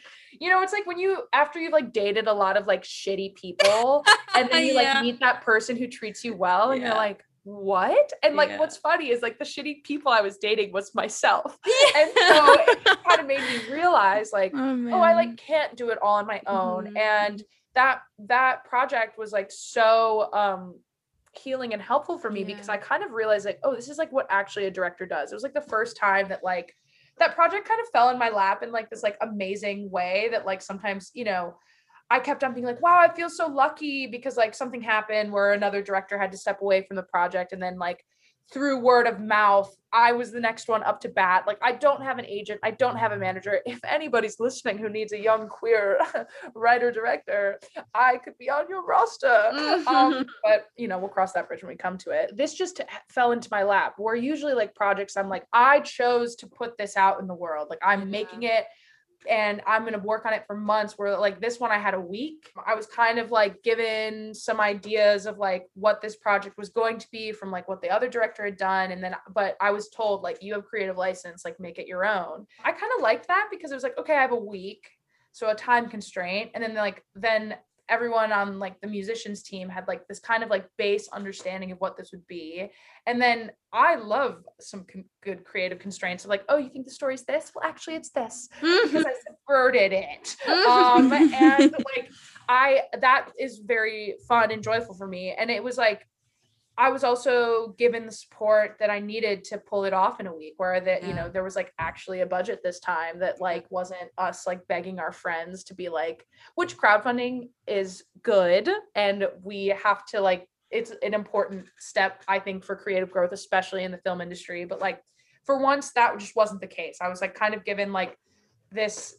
you know it's like when you after you've like dated a lot of like shitty people and then you Yeah. like meet that person who treats you well and Yeah. you're like what? And like Yeah. what's funny is like the shitty people i was dating was myself. And so it kind of made me realize like oh, oh i like can't do it all on my own. Mhm, and that that project was like so um healing and helpful for me because i kind of realized like oh this is like what actually a director does it was like the first time that like that project kind of fell in my lap in like this like amazing way that like sometimes you know I kept on being like, wow, I feel so lucky because like something happened where another director had to step away from the project. And then like through word of mouth, I was the next one up to bat. Like I don't have an agent, I don't have a manager. If anybody's listening who needs a young queer writer director, I could be on your roster. um, but you know, we'll cross that bridge when we come to it. This just fell into my lap. Where usually like projects, I'm like, I chose to put this out in the world. Like I'm Yeah. making it and I'm gonna work on it for months. Where like this one I had a week. I was kind of like given some ideas of like what this project was going to be from like what the other director had done. And then but I was told like you have creative license, like make it your own. I kind of liked that because it was like, okay, I have a week. So a time constraint. And then like then everyone on like the musicians team had like this kind of like base understanding of what this would be. And then i love some con- good creative constraints of like oh you think the story's this? Well actually it's this. Because i subverted it. Um and like i that is very fun and joyful for me. And it was like I was also given the support that I needed to pull it off in a week where that, you know, there was like actually a budget this time that like wasn't us like begging our friends to be like, which crowdfunding is good. And we have to like, it's an important step, I think, for creative growth, especially in the film industry. But like for once, that just wasn't the case. I was like kind of given like this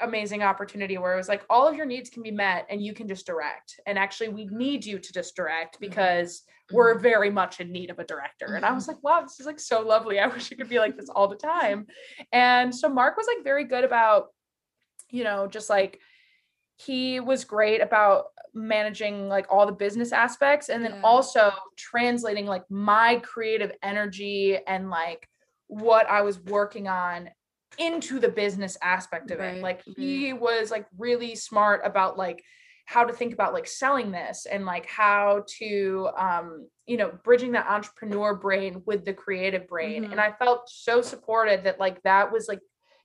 amazing opportunity where it was like all of your needs can be met and you can just direct. And actually, we need you to just direct mm-hmm. because we're mm-hmm. very much in need of a director. And I was mm-hmm. like, wow, this is like so lovely. I wish it could be like this all the time. And so Mark was like very good about, you know, just like he was great about managing like all the business aspects and then Yeah. also translating like my creative energy and like what I was working on into the business aspect of Right, it. Like he was like really smart about like how to think about like selling this and like how to um you know bridging the entrepreneur brain with the creative brain Mhm. and i felt so supported that like that was like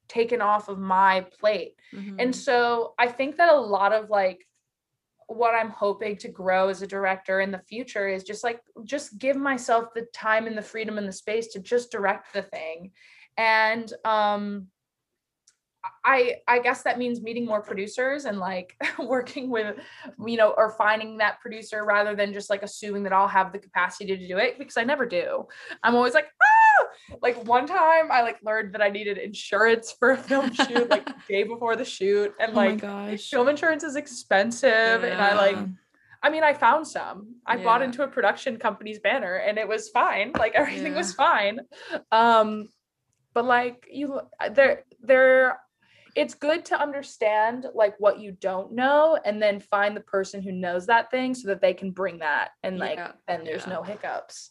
taken off of my plate Mhm. and so i think that a lot of like what i'm hoping to grow as a director in the future is just like just give myself the time and the freedom and the space to just direct the thing and um I I guess that means meeting more producers and like working with you know or finding that producer rather than just like assuming that I'll have the capacity to do it because I never do. I'm always like ah! like one time I like learned that I needed insurance for a film shoot like day before the shoot and oh like gosh. film insurance is expensive and I like I mean, I found some. I bought into a production company's banner and it was fine. Like everything Yeah. was fine. Um, but like you uh, there there it's good to understand like what you don't know and then find the person who knows that thing so that they can bring that and like Yeah, then there's yeah. no hiccups.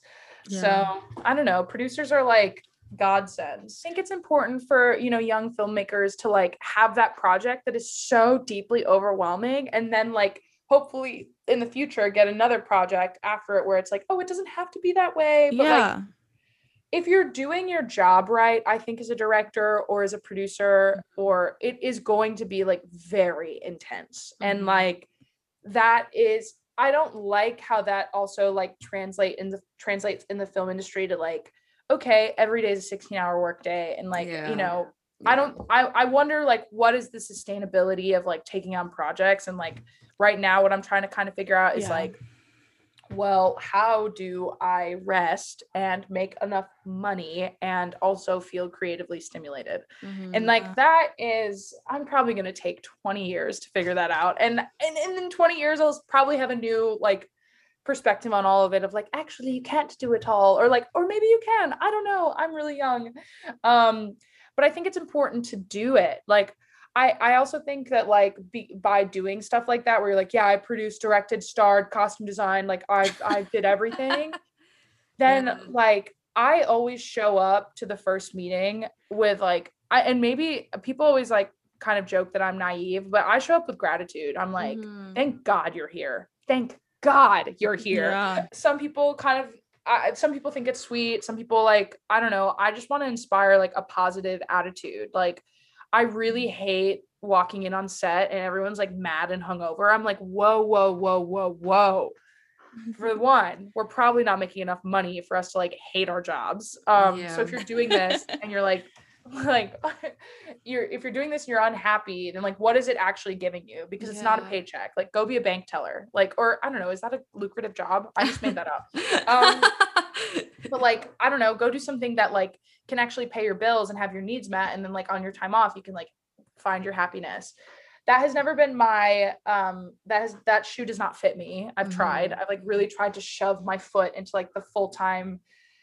Yeah. So I don't know. Producers are like godsends. I think it's important for you know young filmmakers to like have that project that is so deeply overwhelming and then like hopefully in the future get another project after it where it's like oh it doesn't have to be that way but like yeah. If you're doing your job right i think as a director or as a producer or it is going to be like very intense and Mhm. like that is i don't like how that also like translate in the translates in the film industry to like okay every day is a 16 hour work day and like Yeah. you know I don't I I wonder like what is the sustainability of like taking on projects and like right now what I'm trying to kind of figure out is Yeah. like well how do I rest and make enough money and also feel creatively stimulated Mhm. and like that is I'm probably going to take 20 years to figure that out and and, and in 20 years I'll probably have a new like perspective on all of it of like actually you can't do it all or like or maybe you can I don't know I'm really young um but I think it's important to do it like I, I also think that like be, by doing stuff like that where you're like yeah I produced directed starred costume design like I I did everything then Yeah. like I always show up to the first meeting with like I and maybe people always like kind of joke that I'm naive but I show up with gratitude I'm like Mhm. thank God you're here thank God you're here Yeah. some people kind of I some people think it's sweet some people like i don't know i just want to inspire like a positive attitude like i really hate walking in on set and everyone's like mad and hungover. I'm like whoa whoa whoa whoa whoa. For one we're probably not making enough money for us to like hate our jobs. Um so if you're doing this and you're like like you're if you're doing this and you're unhappy then like what is it actually giving you? Because it's not a paycheck. Like go be a bank teller. Like or i don't know is that a lucrative job? I just made that up. Um, but like i don't know go do something that like can actually pay your bills and have your needs met and then like on your time off you can like find your happiness. That has never been my um that has that shoe does not fit me. I've tried. I've like really tried to shove my foot into like the full-time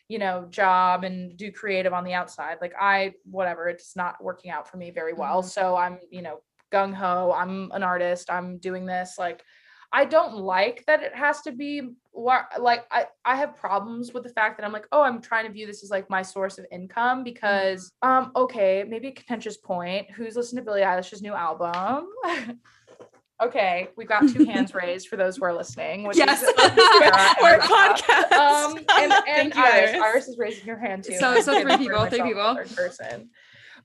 you know job and do creative on the outside. Like i whatever it's not working out for me very well. Mhm. so i'm you know gung-ho i'm an artist i'm doing this like I don't like that it has to be like I I have problems with the fact that I'm like, oh, I'm trying to view this as like my source of income because um okay, maybe a contentious point. Who's listened to Billie Eilish's new album? okay, we got two hands raised for those who are listening. which Yes. is We're a podcast. Um and, and Thank you, Iris. Iris. Iris is raising her hand too. So- so three people, three people. third person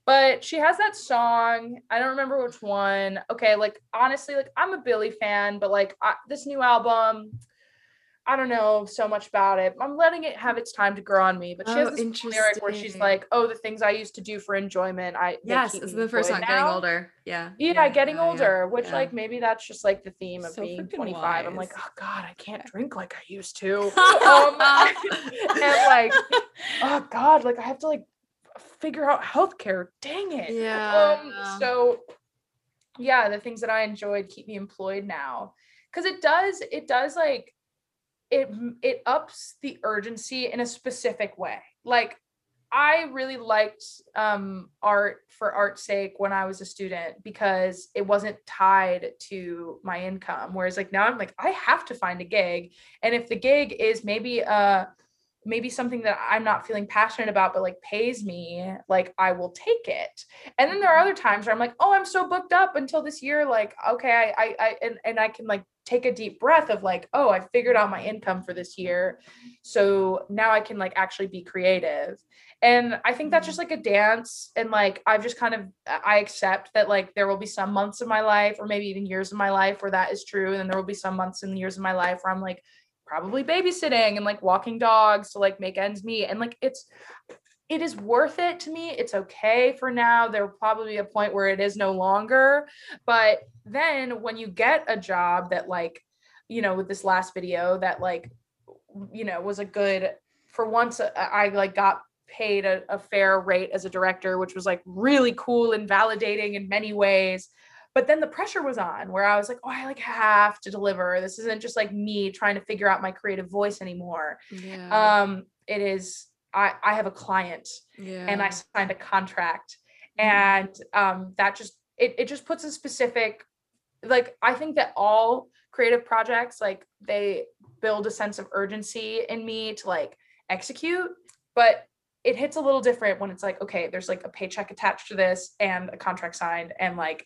but she has that song i don't remember which one okay like honestly like i'm a Billie fan but like I, this new album I don't know so much about it. I'm letting it have its time to grow on me. But she has Oh, this one lyric where she's like, "Oh, the things I used to do for enjoyment, I Yes, it's the first one getting older. Yeah. Yeah, getting yeah, yeah, older, which yeah. like maybe that's just like the theme of So being freaking 25. I'm like, oh god, I can't drink like I used to. um, and like, oh god, like I have to like figure out healthcare. Dang it. Yeah. Um, so yeah, the things that I enjoyed keep me employed now. Cause it does, it does like it it ups the urgency in a specific way. Like I really liked um art for art's sake when I was a student because it wasn't tied to my income. Whereas like now I'm like, I have to find a gig. And if the gig is maybe uh maybe something that I'm not feeling passionate about, but like pays me, like I will take it. And then there are other times where I'm like, oh, I'm so booked up until this year. Like, okay, I, I, I and, and I can like take a deep breath of like, oh, I figured out my income for this year. So now I can like actually be creative. And I think that's just like a dance. And like, I've just kind of, I accept that like there will be some months of my life or maybe even years of my life where that is true. And then there will be some months and years of my life where I'm like, probably babysitting and like walking dogs to like make ends meet. And like, it's, it is worth it to me. It's okay for now. There will probably be a point where it is no longer. But then when you get a job that like, you know, with this last video that like, you know, was a good for once uh, I like got paid a, a fair rate as a director, which was like really cool and validating in many ways. But then the pressure was on where I was like, oh, I like have to deliver. This isn't just like me trying to figure out my creative voice anymore. yeah. Um, it is I, I have a client yeah. and I signed a contract. Mhm. And um, that just it, it just puts a specific like I think that all creative projects like they build a sense of urgency in me to like execute, but it hits a little different when it's like, okay, there's like a paycheck attached to this and a contract signed, and like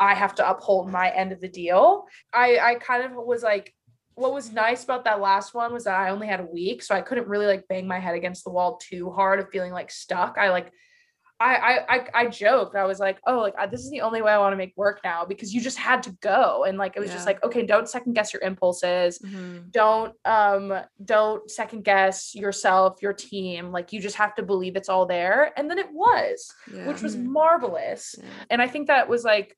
I have to uphold my end of the deal. I I kind of was like, what was nice about that last one was that I only had a week, so I couldn't really like bang my head against the wall too hard of feeling like stuck. I like I I I, I joked. I was like, oh, like uh, this is the only way I want to make work now because you just had to go, and like it was just like, okay, don't second guess your impulses Mhm. don't um don't second guess yourself your team like you just have to believe it's all there and then it was yeah. which was Mhm. marvelous Yeah. and i think that was like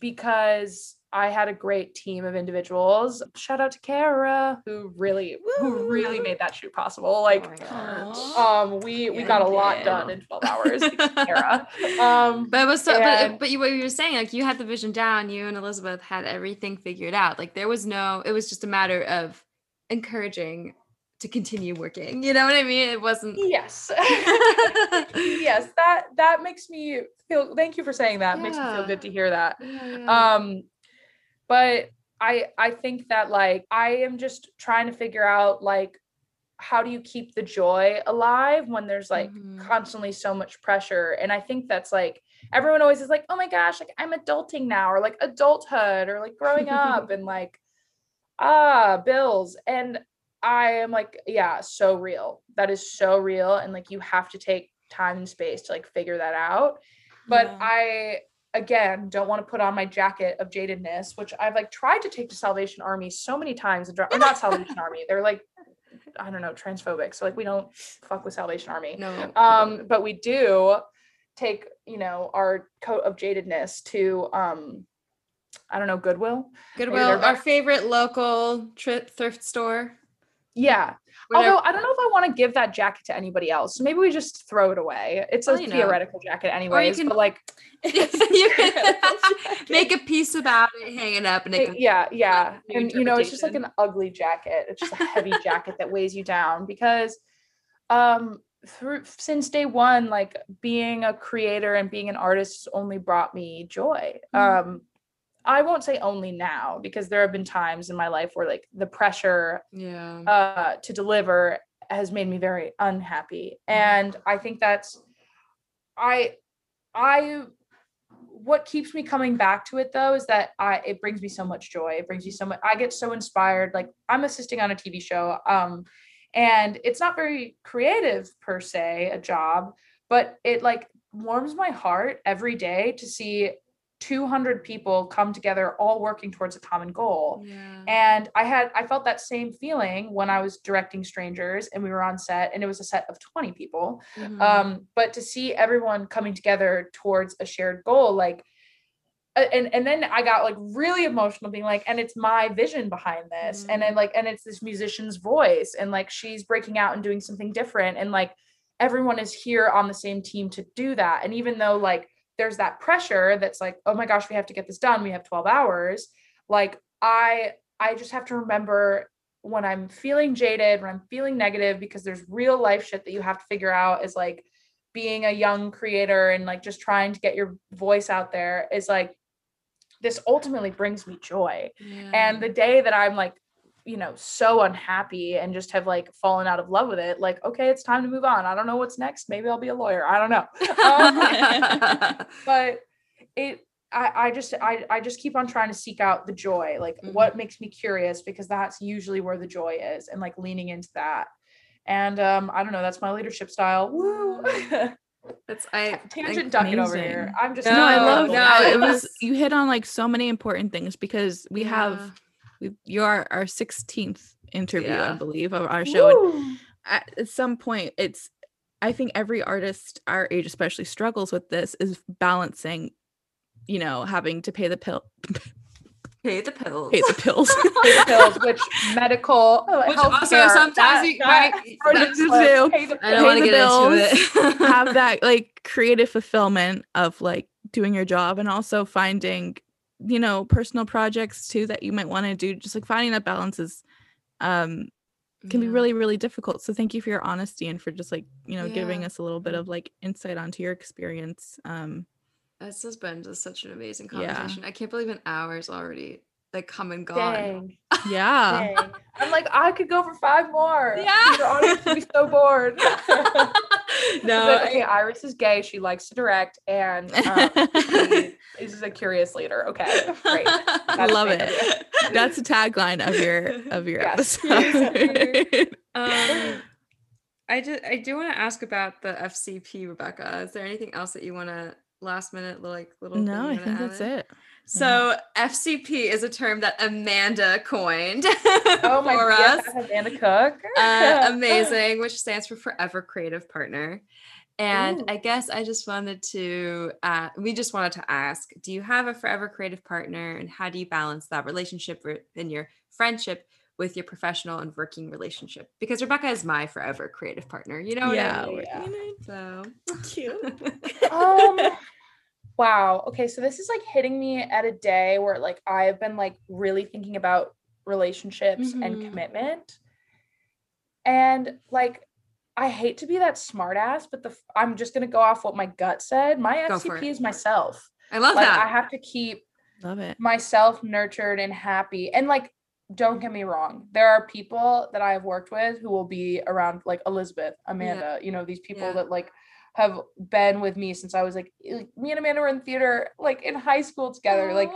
because i had a great team of individuals shout out to kara who really who really made that shoot possible like Oh gosh. Aw. um we we Yeah, got a lot done in 12 hours kara um But it was so, And- but, but you, what you were saying, like you had the vision down, you and Elizabeth had everything figured out. Like there was no, it was just a matter of encouraging to continue working. You know what I mean? It wasn't. yes yes that that makes me feel thank you for saying that makes me feel good to hear that Yeah, yeah. um but i i think that like i am just trying to figure out like how do you keep the joy alive when there's like Mhm. constantly so much pressure and i think that's like everyone always is like oh my gosh like i'm adulting now or like adulthood or like growing up and like ah bills and i am like yeah so real that is so real and like you have to take time and space to like figure that out but Yeah. i again don't want to put on my jacket of jadedness which i've like tried to take to salvation army so many times and or not salvation army they're like i don't know transphobic so like we don't fuck with salvation army no. um but we do take you know our coat of jadedness to um i don't know goodwill Goodwill, our favorite local trip thrift store. Yeah. Although i don't know if i want to give that jacket to anybody else so maybe we just throw it away. It's Well, a you know. theoretical jacket anyways can- but like you can make a piece about it, hang it up, and it can yeah yeah. and you know it's just like an ugly jacket. It's just a heavy jacket that weighs you down because um through since day one like being a creator and being an artist has only brought me joy. Mhm. um i won't say only now because there have been times in my life where like the pressure yeah. uh to deliver has made me very unhappy. And i think that's i i what keeps me coming back to it though is that i it brings me so much joy. It brings me so much i get so inspired. Like i'm assisting on a tv show um and it's not very creative per se a job but it like warms my heart every day to see 200 people come together all working towards a common goal. Yeah. and i had i felt that same feeling when i was directing strangers and we were on set and it was a set of 20 people. Mhm. um but to see everyone coming together towards a shared goal like and and then i got like really emotional being like and it's my vision behind this. And then like and it's this musician's voice and like she's breaking out and doing something different and like everyone is here on the same team to do that. And even though like there's that pressure that's like oh my gosh we have to get this done. We have 12 hours. Like i i just have to remember when i'm feeling jaded when i'm feeling negative because there's real life shit that you have to figure out is like being a young creator and like just trying to get your voice out there is like this ultimately brings me joy. Yeah. and the day that i'm like you know so unhappy and just have like fallen out of love with it like okay it's time to move on. I don't know what's next. Maybe i'll be a lawyer. I don't know. Um, but it I, I just I, I just keep on trying to seek out the joy like Mhm. what makes me curious because that's usually where the joy is and like leaning into that. And um i don't know that's my leadership style. Woo! That's I tangent ducking over here. I'm just no, I love no, that. it It was was- you hit on like so many important things because we Yeah. have we you are our 16th interview, I believe, of our show. And at, at some point it's I think every artist our age especially struggles with this is balancing, you know, having to pay the pill pay the pills. pay the pills. Pay the pills, which medical, uh, Which also sometimes that- you that might- Freudian that slip, pay the I don't want to get bills, into it. have that like creative fulfillment of like doing your job and also finding you know personal projects too that you might want to do just like finding that balance is um can be really really difficult so thank you for your honesty and for just like you know giving us a little bit of like insight onto your experience um This has been just such an amazing Yeah. conversation. I can't believe an hour's already like come and gone. Dang, yeah dang. I'm like, I could go for five more. Yeah. The audience would be so bored. no, But, okay, Iris is gay. She likes to direct, and um, she is a curious leader. Okay, great. That's love the it that's the tagline of your of your Yes. episode um, I do, I do want to ask about the FCP, Rebecca. Is there anything else that you want to last minute like little? no you i think that's in? it So FCP is a term that Amanda coined Oh my for us. BFF Amanda Cook. uh, amazing, which stands for Forever Creative Partner. And Ooh. I guess I just wanted to, uh, we just wanted to ask do you have a Forever Creative Partner and how do you balance that relationship in your friendship with your professional and working relationship? Because Rebecca is my Forever Creative Partner. You know what yeah, I mean? Yeah. you know, So cute um wow okay so this is like hitting me at a day where like i've been like really thinking about relationships and Mhm. commitment. And like i hate to be that smartass but the I'm just going to go off what my gut said. My fcp is myself. I love like that. i have to keep love it. myself nurtured and happy. And like don't get me wrong there are people that i have worked with who will be around like elizabeth amanda you know these people Yeah. that like have been with me since i was like me and amanda were in theater like in high school together like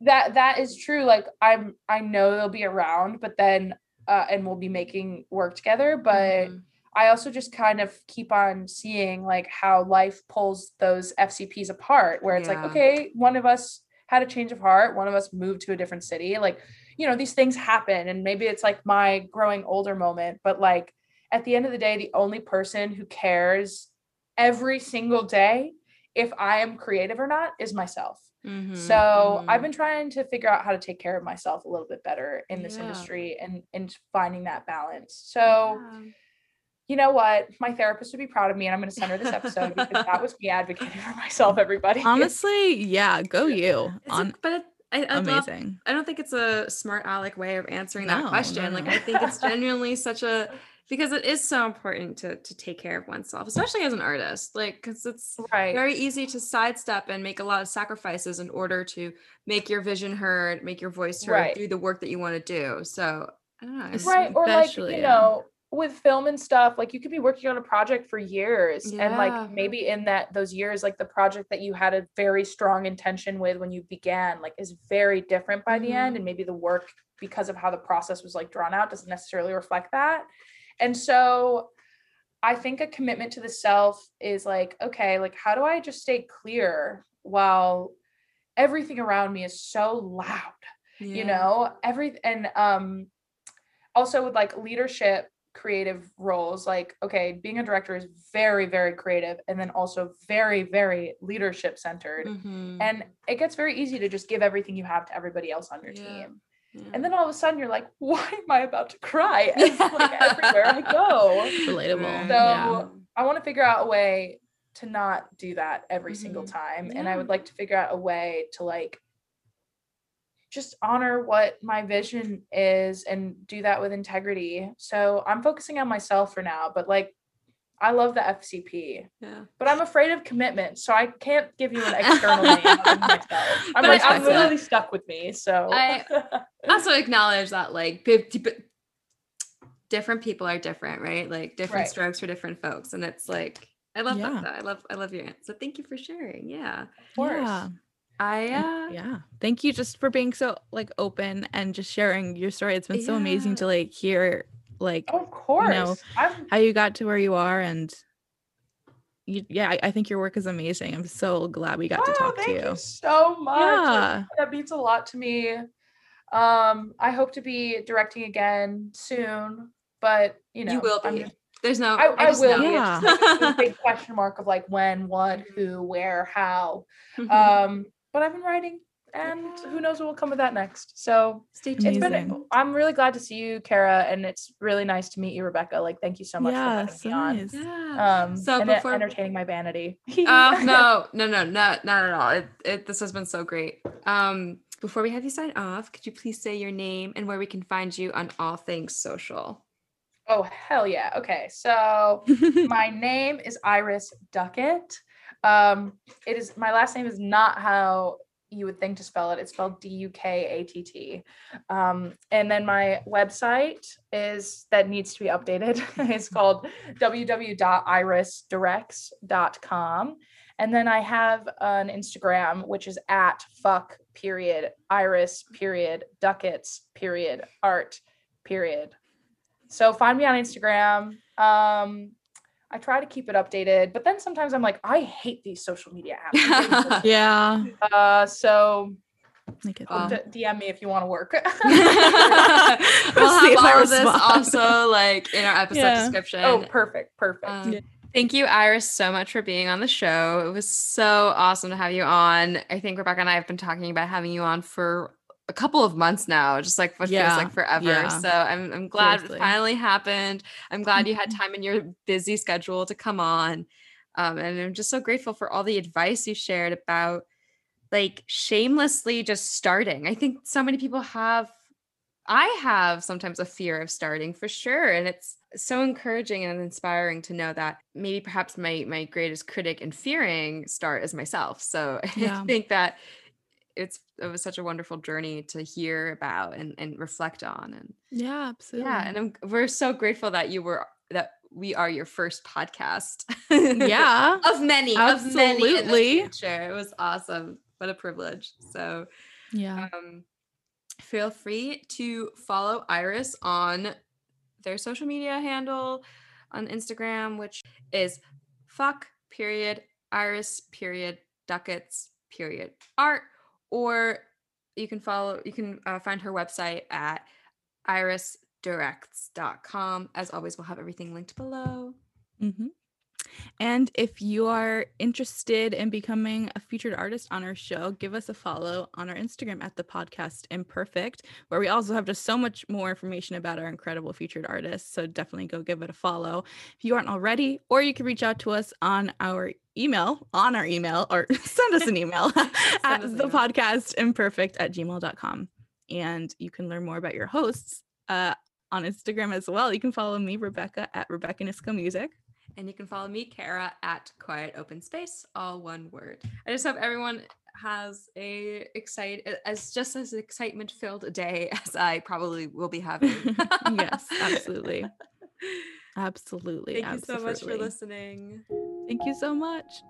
that that is true like i'm i know they'll be around but then uh and we'll be making work together but Mhm. I also just kind of keep on seeing like how life pulls those FCPs apart, where it's Yeah. like, okay, one of us had a change of heart, one of us moved to a different city. Like, you know, these things happen. And maybe it's like my growing older moment, but like at the end of the day, the only person who cares every single day if I am creative or not is myself. Mhm, So I've mhm. been trying to figure out how to take care of myself a little bit better in this Yeah. industry and and finding that balance. So Yeah. you know what? My therapist would be proud of me, and I'm going to send her this episode because that was me advocating for myself. Everybody, honestly yeah go you It's a- on but it, I, I love amazing I don't think it's a smart aleck way of answering No, that no, question. Like. I think it's genuinely such a because it is so important to to take care of oneself, especially as an artist. Like because it's right? very easy to sidestep and make a lot of sacrifices in order to make your vision heard, make your voice heard, Right. do the work that you want to do. So I don't know. Right, or like you know, with film and stuff, like you could be working on a project for years, and like maybe in that those years, like the project that you had a very strong intention with when you began, like is very different by the end, Mhm. and maybe the work because of how the process was like drawn out doesn't necessarily reflect that. And so I think a commitment to the self is like, okay, like how do I just stay clear while everything around me is so loud you know every and um also with like leadership creative roles like okay being a director is very very creative and then also very very leadership centered Mhm. and it gets very easy to just give everything you have to everybody else on your Yeah. team Yeah. and then all of a sudden you're like why am i about to cry It's like everywhere i go Relatable. So- yeah. i want to figure out a way to not do that every single Mhm. time and i would like to figure out a way to like just honor what my vision is and do that with integrity so i'm focusing on myself for now but like i love the fcp yeah. but i'm afraid of commitment so i can't give you an external name myself i'm But like I i'm respect that. literally stuck with me so I- also acknowledge that like pe- pe- different people are different right like different Right. strokes for different folks and it's like i love Yeah. that, that i love i love your answer so thank you for sharing yeah of course Yeah. i uh yeah thank you just for being so like open and just sharing your story it's been so amazing to like hear like of course i'm how you got to where you are and you, yeah I, I think your work is amazing i'm so glad we got to Oh, talk to you you so much yeah that means a lot to me. Um, I hope to be directing again soon, but you know, you will I'm be just- there's no I, I, just will know. Yeah. Just like big question mark of like when, what, who, where, how. Mhm. Um, but I've been writing, and who knows what will come of that next. So stay it's tuned been. I'm really glad to see you, Kara, and it's really nice to meet you, Rebecca. Like, thank you so much yeah for so having me nice yeah. Um, So and before- entertaining my vanity. oh no no no not not at all it, it this has been so great um before we have you sign off could you please say your name and where we can find you on all things social Oh hell yeah. Okay, so my name is Iris Dukatt. Um, it is my last name is not how you would think to spell it. It's spelled D U K A T T. Um, and then my website is that needs to be updated. it's called www.irisdirects.com. And then I have an Instagram, which is at fuck period iris period duckets period art period. So find me on Instagram. Um, I try to keep it updated, but then sometimes I'm like, I hate these social media apps. I'm getting so- yeah uh, so I get Wow. d- DM me if you want to work. we'll see have if I all of this also like in our episode Yeah. description oh, perfect, perfect. Um, Yeah. Thank you, Iris, so much for being on the show. It was so awesome to have you on. I think Rebecca and I have been talking about having you on for a couple of months now, just like what Yeah, feels like forever. yeah. So I'm I'm glad Seriously. it finally happened. I'm glad you had time in your busy schedule to come on. Um, and I'm just so grateful for all the advice you shared about like shamelessly just starting. I think so many people have I have sometimes a fear of starting for sure. And it's so encouraging and inspiring to know that maybe perhaps my my greatest critic and fearing start is myself. So Yeah. I think that it's it was such a wonderful journey to hear about and, and reflect on. And yeah absolutely yeah, and I'm, we're so grateful that you were that we are your first podcast. yeah of many, of many in the Absolutely. future. It was awesome. What a privilege. So yeah um, feel free to follow Iris on their social media handle on Instagram, which is fuck period Iris period ducats period art, or you can follow you can uh, find her website at irisdirects.com. As always, we'll have everything linked below. hmm And if you are interested in becoming a featured artist on our show, give us a follow on our Instagram at the podcast Imperfect, where we also have just so much more information about our incredible featured artists. So definitely go give it a follow if you aren't already, or you can reach out to us on our email, on our email, or send us an email at the email. podcast imperfect at gmail.com. And you can learn more about your hosts uh, on Instagram as well. You can follow me, Rebecca, at Rebecca Nisco Music. And you can follow me, Kara, at Quiet Open Space, all one word. I just hope everyone has a excite as just as excitement filled a day as I probably will be having. Yes, absolutely. Absolutely. Thank you so much for listening. Thank you so much.